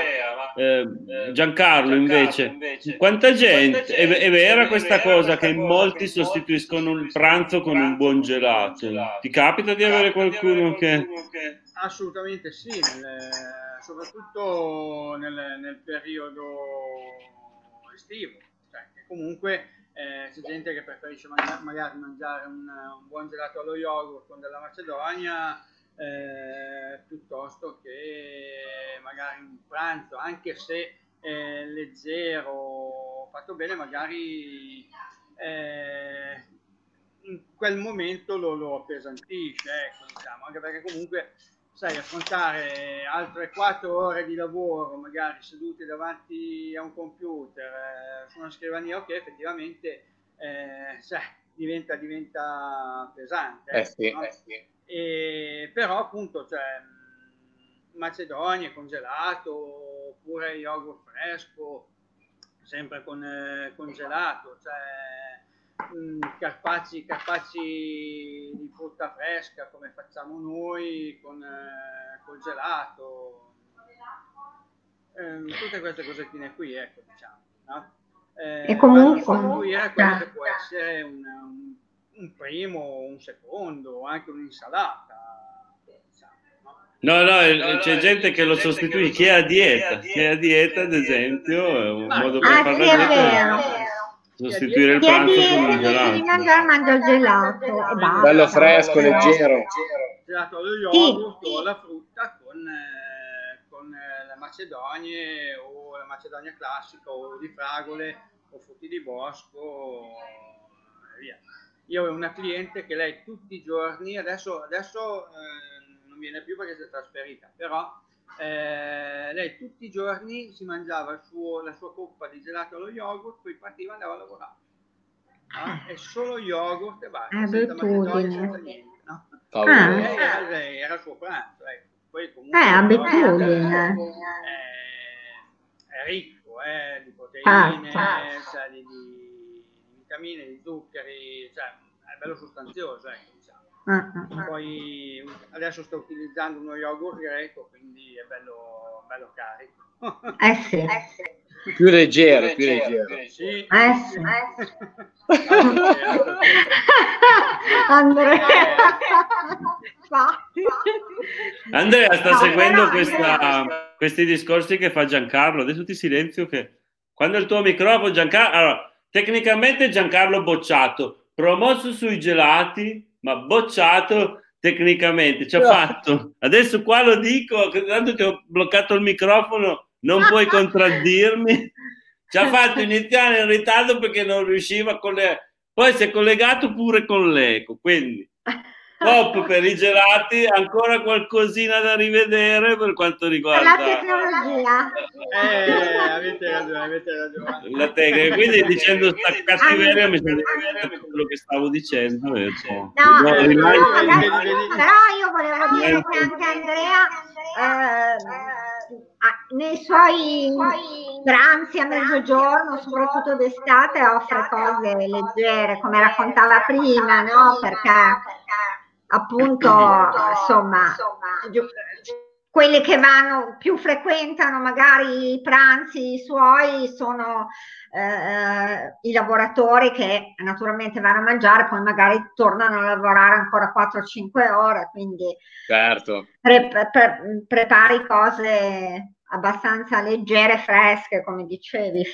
eh, Giancarlo invece, quanta gente, è, è vera questa cosa che molti sostituiscono il pranzo con un buon gelato? Ti capita di avere qualcuno che... Assolutamente sì, nel, soprattutto nel, nel, periodo estivo, cioè, comunque eh, c'è gente che preferisce mangiare, magari mangiare un, un buon gelato allo yogurt con della Macedonia eh, piuttosto che magari un pranzo, anche se eh, leggero, fatto bene, magari eh, in quel momento lo, lo appesantisce, ecco, diciamo, anche perché comunque sai, affrontare altre quattro ore di lavoro, magari seduti davanti a un computer, eh, su una scrivania, ok, effettivamente eh, sai, diventa, diventa pesante. Eh sì, no? eh sì. E, però appunto cioè, Macedonia congelato oppure yogurt fresco sempre con eh, congelato cioè, mh, carpacci, carpacci di frutta fresca come facciamo noi con eh, congelato eh, tutte queste cosettine qui ecco diciamo no? eh, e comunque quello che può essere un, un un primo, un secondo, anche un'insalata. No, no, c'è gente che lo sostituisce, chi è a dieta, chi è a dieta ad esempio, è un modo per ah, fare la dieta. Sostituire il pranzo con un gelato. Di mangiare mangio il gelato. Bello fresco, leggero. Gelato allo yogurt o alla frutta con, eh, con eh, le macedonie o la macedonia classica o di fragole o frutti di bosco e via. Io ho una cliente che lei tutti i giorni, adesso, adesso eh, non viene più perché si è trasferita, però eh, lei tutti i giorni si mangiava suo, la sua coppa di gelato allo yogurt, poi partiva e andava a lavorare. No? E solo yogurt e basta, ah, senza senza niente. No? Ah. Lei era, lei era, il suo pranzo. Ecco. Poi comunque, eh, abitudine. È, è ricco eh, di proteine, ah, cioè, di, di vitamine, di zuccheri, cioè è bello sostanzioso, ecco, diciamo. Uh, Poi adesso sto utilizzando uno yogurt greco, quindi è bello, bello carico. Eh sì. [laughs] Eh sì. Più leggero, più leggero. Sì. Eh sì. [laughs] Andrea. Andrea sta seguendo questa, questi discorsi che fa Giancarlo. Adesso ti silenzio che quando il tuo microfono, Giancarlo... Allora, Tecnicamente Giancarlo bocciato, promosso sui gelati, ma bocciato tecnicamente. Ci ha fatto. Adesso qua lo dico, tanto che ho bloccato il microfono, non puoi contraddirmi. Ci ha fatto iniziare in ritardo perché non riusciva con le... Poi si è collegato pure con l'eco, quindi Top per i gelati, ancora qualcosina da rivedere per quanto riguarda la tecnologia. Eh, avete ragione, avete ragione. La tecnica, quindi dicendo sta cattiveria mi sembra quello che stavo dicendo. No, no, no, rimane... però io volevo dire che anche Andrea eh, nei suoi pranzi a mezzogiorno, soprattutto d'estate, offre cose leggere, come raccontava prima, no? Perché appunto, insomma, quelli che vanno più frequentano magari i pranzi suoi sono eh, i lavoratori che naturalmente vanno a mangiare, poi magari tornano a lavorare ancora 4-5 ore, quindi certo. pre- pre- prepari cose abbastanza leggere, fresche, come dicevi.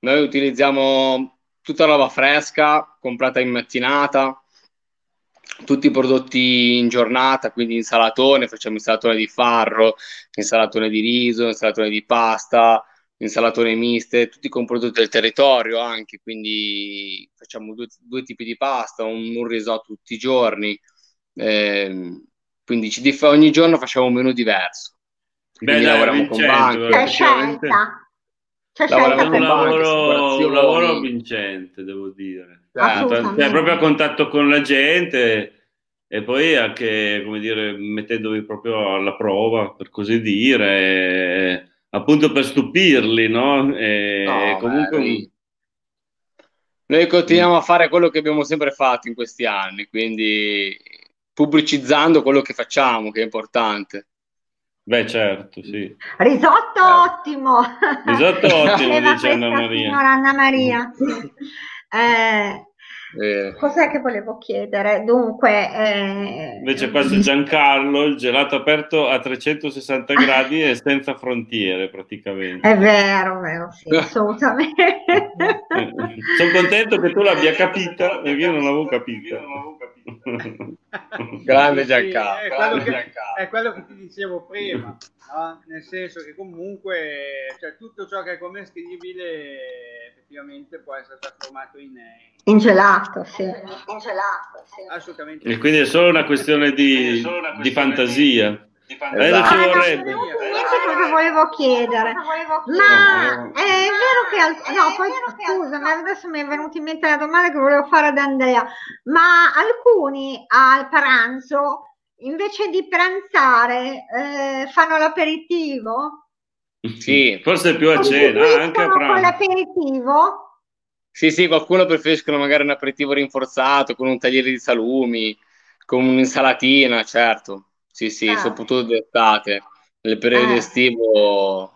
Noi utilizziamo tutta roba fresca, comprata in mattinata, tutti i prodotti in giornata, quindi insalatone, facciamo insalatone di farro, insalatone di riso, insalatone di pasta, insalatone miste, tutti con prodotti del territorio anche, quindi facciamo due, due tipi di pasta, un, un, risotto tutti i giorni, eh, quindi ci, ogni giorno facciamo un menù diverso. Beh, dai, lavoriamo con banche. C'è scelta. C'è scelta un, lavoro, un lavoro vincente, devo dire. Certo. Cioè, proprio a contatto con la gente e poi anche, come dire, mettendovi proprio alla prova, per così dire, appunto per stupirli, no? E no comunque... Beh, noi continuiamo a fare quello che abbiamo sempre fatto in questi anni, quindi pubblicizzando quello che facciamo, che è importante. Beh, certo, sì. Risotto eh. ottimo. Risotto [laughs] ottimo, dice Anna Maria. Anna Maria, eh, eh. Cos'è che volevo chiedere? Dunque, eh... invece qua c'è Giancarlo, il gelato aperto a 360 gradi e senza frontiere praticamente. È vero, vero, sì, [laughs] assolutamente. Sono contento che tu l'abbia capita, perché io non l'avevo capita. [laughs] Grande Giancarlo. Sì, è, quello che, è quello che ti dicevo prima, no? nel senso che comunque cioè, tutto ciò che è commestibile effettivamente può essere trasformato in, in gelato, sì. In gelato, sì. Assolutamente. E quindi è solo una questione di, una questione di fantasia. Di. Eh, ci vorrebbe. No, cosa volevo chiedere. Ma no. è vero che al... no, poi scusa, ma adesso mi è venuta in mente la domanda che volevo fare ad Andrea. Ma alcuni al pranzo invece di pranzare eh, fanno l'aperitivo? Sì, forse più a cena, anche a pranzo. con l'aperitivo? Sì, sì, qualcuno preferiscono magari un aperitivo rinforzato con un tagliere di salumi, con un'insalatina, certo. Sì, sì, ah. soprattutto d'estate. Nel periodo eh. estivo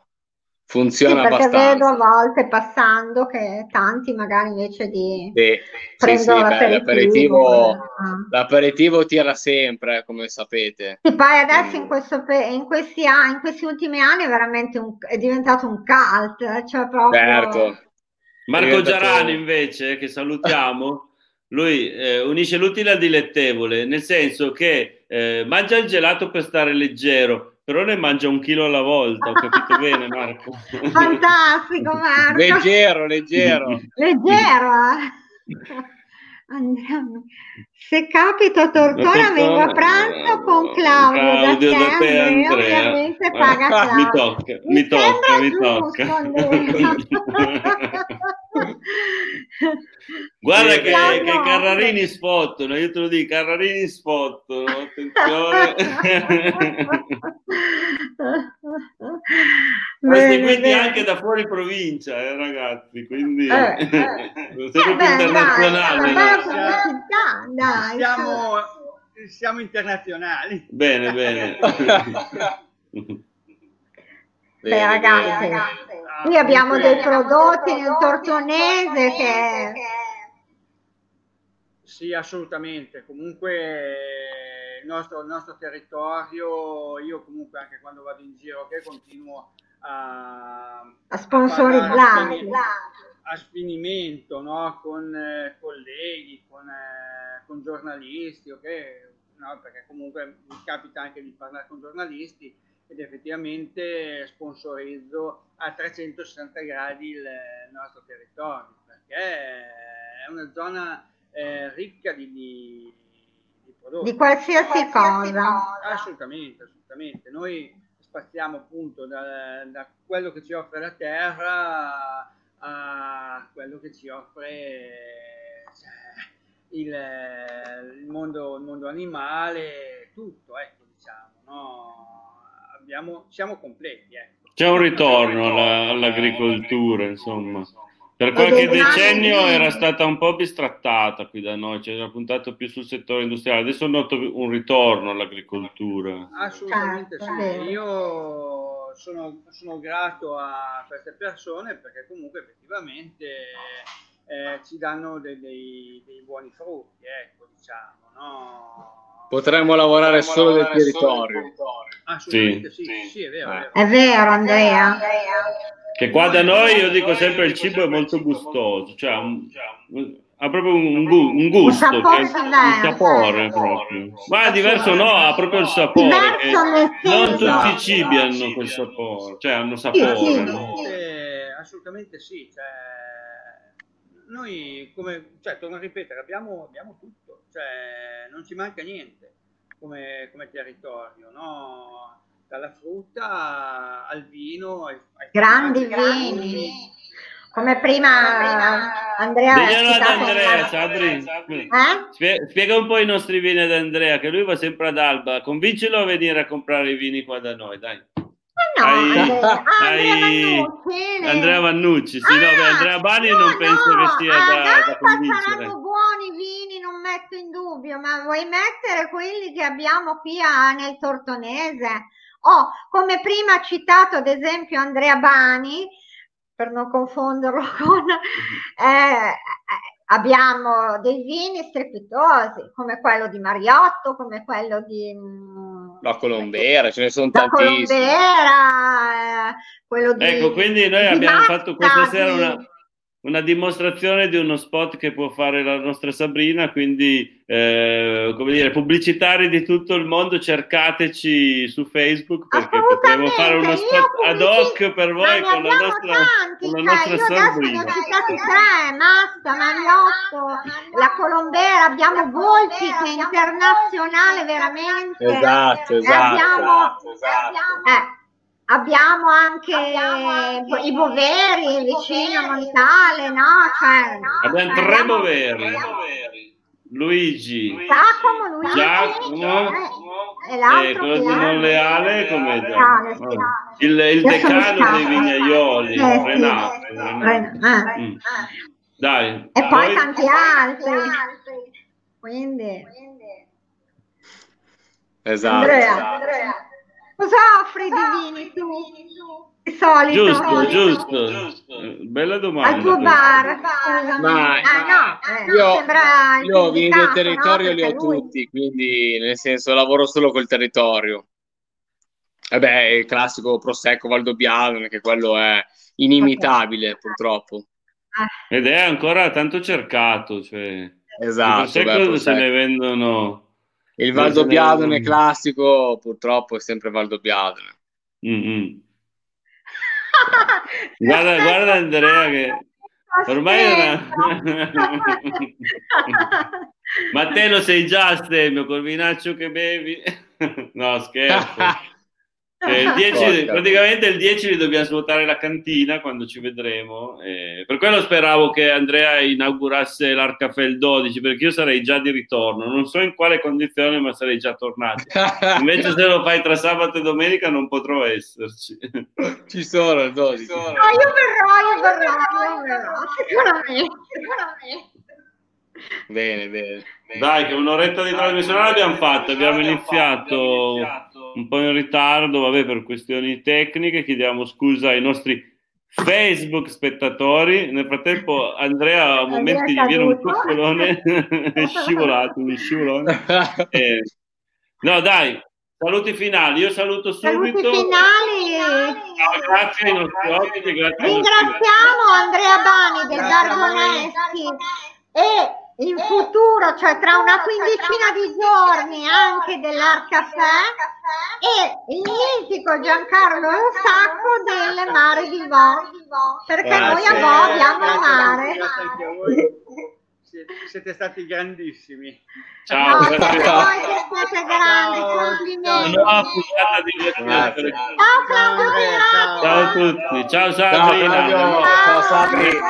funziona sì, perché abbastanza. vedo a volte passando che tanti magari invece di sì, prendono sì, sì, l'aperitivo, beh, l'aperitivo, tira sempre come sapete e poi adesso in, questo, in, questi anni, in questi ultimi anni è veramente un, è diventato un cult cioè proprio... certo Marco Giarani invece che salutiamo [laughs] lui eh, unisce l'utile al dilettevole nel senso che eh, mangia il gelato per stare leggero però ne mangia un chilo alla volta, ho capito bene Marco. [laughs] Fantastico Marco. leggero, leggero. leggero. Eh? [laughs] Andiamo. Se capito Tortona vengo a pranzo con Claudio, Claudio da, da te, Andrea. Andrea. ovviamente paga [laughs] Claudio. Mi tocca, mi, mi tocca, mi tocca. Guarda che, che Carrarini sfottono, io te lo dico, Carrarini sfottono, attenzione. [laughs] Ma seguiti anche da fuori provincia, eh, ragazzi, quindi eh, eh. [laughs] eh, internazionali. Dai, siamo, siamo internazionali. Bene, bene. [laughs] Beh, ragazzi, qui abbiamo dei prodotti nel tortonese che... Sì, assolutamente. Comunque il nostro, il nostro territorio, io comunque anche quando vado in giro che continuo a, a sponsorizzare a sfinimento no? con eh, colleghi, con, eh, con giornalisti, ok? No, perché comunque mi capita anche di parlare con giornalisti ed effettivamente sponsorizzo a 360 gradi il nostro territorio perché è una zona eh, ricca di, di, di, prodotti. Di qualsiasi, di qualsiasi cosa. cosa. Assolutamente, assolutamente. Noi spaziamo appunto da, da, quello che ci offre la terra a quello che ci offre il, il, mondo, il mondo animale, tutto, ecco, diciamo, no? abbiamo, siamo completi. Ecco. C'è un ritorno alla, all'agricoltura, insomma. Per qualche decennio era stata un po' bistrattata qui da noi, c'era puntato più sul settore industriale, adesso noto un ritorno all'agricoltura. Assolutamente sì, certo. io sono, sono grato a queste persone perché comunque effettivamente eh, ci danno dei, dei, dei, buoni frutti, ecco, diciamo, no? Potremmo lavorare Potremmo solo lavorare del territorio. territorio. Assolutamente sì, sì, sì, è vero. È vero, Andrea. Che qua da noi io dico sempre il cibo è molto gustoso, cioè un, ha proprio un, gu, un gusto, un sapore, che, un sapore proprio. Ma è diverso no, ha proprio il sapore. non tutti i cibi hanno quel sapore, cioè hanno sapore. Sì, sì. No? Eh, assolutamente sì, cioè, noi come, cioè, torno a ripetere, abbiamo, abbiamo tutto, cioè, non ci manca niente come, come territorio, no? dalla frutta al vino, ai, ai grandi vini. Come prima Andrea Diglielo ad Andrea, Sabri. Eh? Spiega un po' i nostri vini ad Andrea, che lui va sempre ad Alba. Convincilo a venire a comprare i vini qua da noi, dai. No, hai, ah, [laughs] hai... Vannucci, Andrea Vannucci, sì, ah, no, beh, Andrea Bani no, non penso no, che sia da, da convincere. saranno buoni vini, non metto in dubbio, ma vuoi mettere quelli che abbiamo qui a, nel Tortonese? Oh, come prima ha citato ad esempio Andrea Bani, per non confonderlo [laughs] con... Eh, abbiamo dei vini strepitosi, come quello di Mariotto, come quello di... Mm, La Colombera, ce ne sono tantissimi. Colombera, eh, quello di... Ecco, quindi noi abbiamo fatto questa sera una una dimostrazione di uno spot che può fare la nostra Sabrina, quindi eh, come dire, pubblicitari di tutto il mondo, cercateci su Facebook perché potremo fare uno spot ad hoc per voi con la nostra, tanti, con la cioè, nostra Sabrina. Ne ho citati tre, Masta, Mariotto, la Colombera, abbiamo Volpi che è internazionale veramente. Esatto, esatto. Abbiamo, esatto. Eh, Abbiamo anche, abbiamo anche i Boveri vicino a Montale, no? Cioè, abbiamo tre abbiamo... Boveri. Luigi, Giacomo, Luigi, Giacomo eh, e, l'altro quello di Monleale come no. il, il decano dei vignaioli, eh, Renato. Sì. Renato. Eh. Mm. Dai. E poi, poi tanti altri. Quindi. Esatto. Andrea. esatto. Andrea. Cosa offri di vini tu? Di solito. Giusto, giusto, giusto. Bella domanda. Al tuo bar. Ma ah, no, eh, io, io vini del territorio no? li ho tutti, quindi nel senso lavoro solo col territorio. Vabbè, il classico Prosecco Valdobbiadene, che quello è inimitabile okay. purtroppo. Ed è ancora tanto cercato, cioè... Esatto. Il Prosecco, beh, se ne vendono il Valdobbiadene ne... classico purtroppo è sempre Valdobbiadene. Mm-hmm. [laughs] guarda, guarda Andrea che ormai è una... Ma te lo sei già, Stemio, col vinaccio che bevi? [laughs] no, scherzo. [laughs] Eh, il 10, praticamente il 10 li dobbiamo svuotare la cantina quando ci vedremo. Eh, per quello speravo che Andrea inaugurasse l'Arcaffè il 12, perché io sarei già di ritorno. Non so in quale condizione, ma sarei già tornato. [laughs] Invece, se lo fai tra sabato e domenica, non potrò esserci. Ci sono il 12. No, io verrò, io verrò, io verrò. Sicuramente, sicuramente. Bene, bene. Dai, che un'oretta di trasmissione l'abbiamo fatta. Abbiamo iniziato un po' in ritardo, vabbè, per questioni tecniche. Chiediamo scusa ai nostri Facebook spettatori. Nel frattempo, Andrea a momenti gli viene un coccolone, è [laughs] scivolato, un scivolone. [laughs] Eh, no, dai, Saluti finali, io saluto subito. Saluti finali. grazie ai nostri ospiti. Ringraziamo Andrea Bani del Garboneschi e in futuro, cioè tra una quindicina di giorni anche dell'Arcaffè e il mitico Giancarlo Sacco delle Mare di Vo, perché grazie, noi a Vo abbiamo il mare. Siete, stati grandissimi. Ciao, no, grazie a voi che siete grandi, complimenti. Ciao, Claudio. Ciao a tutti. Ciao Sabrina. Ciao, Ciao Sabrina.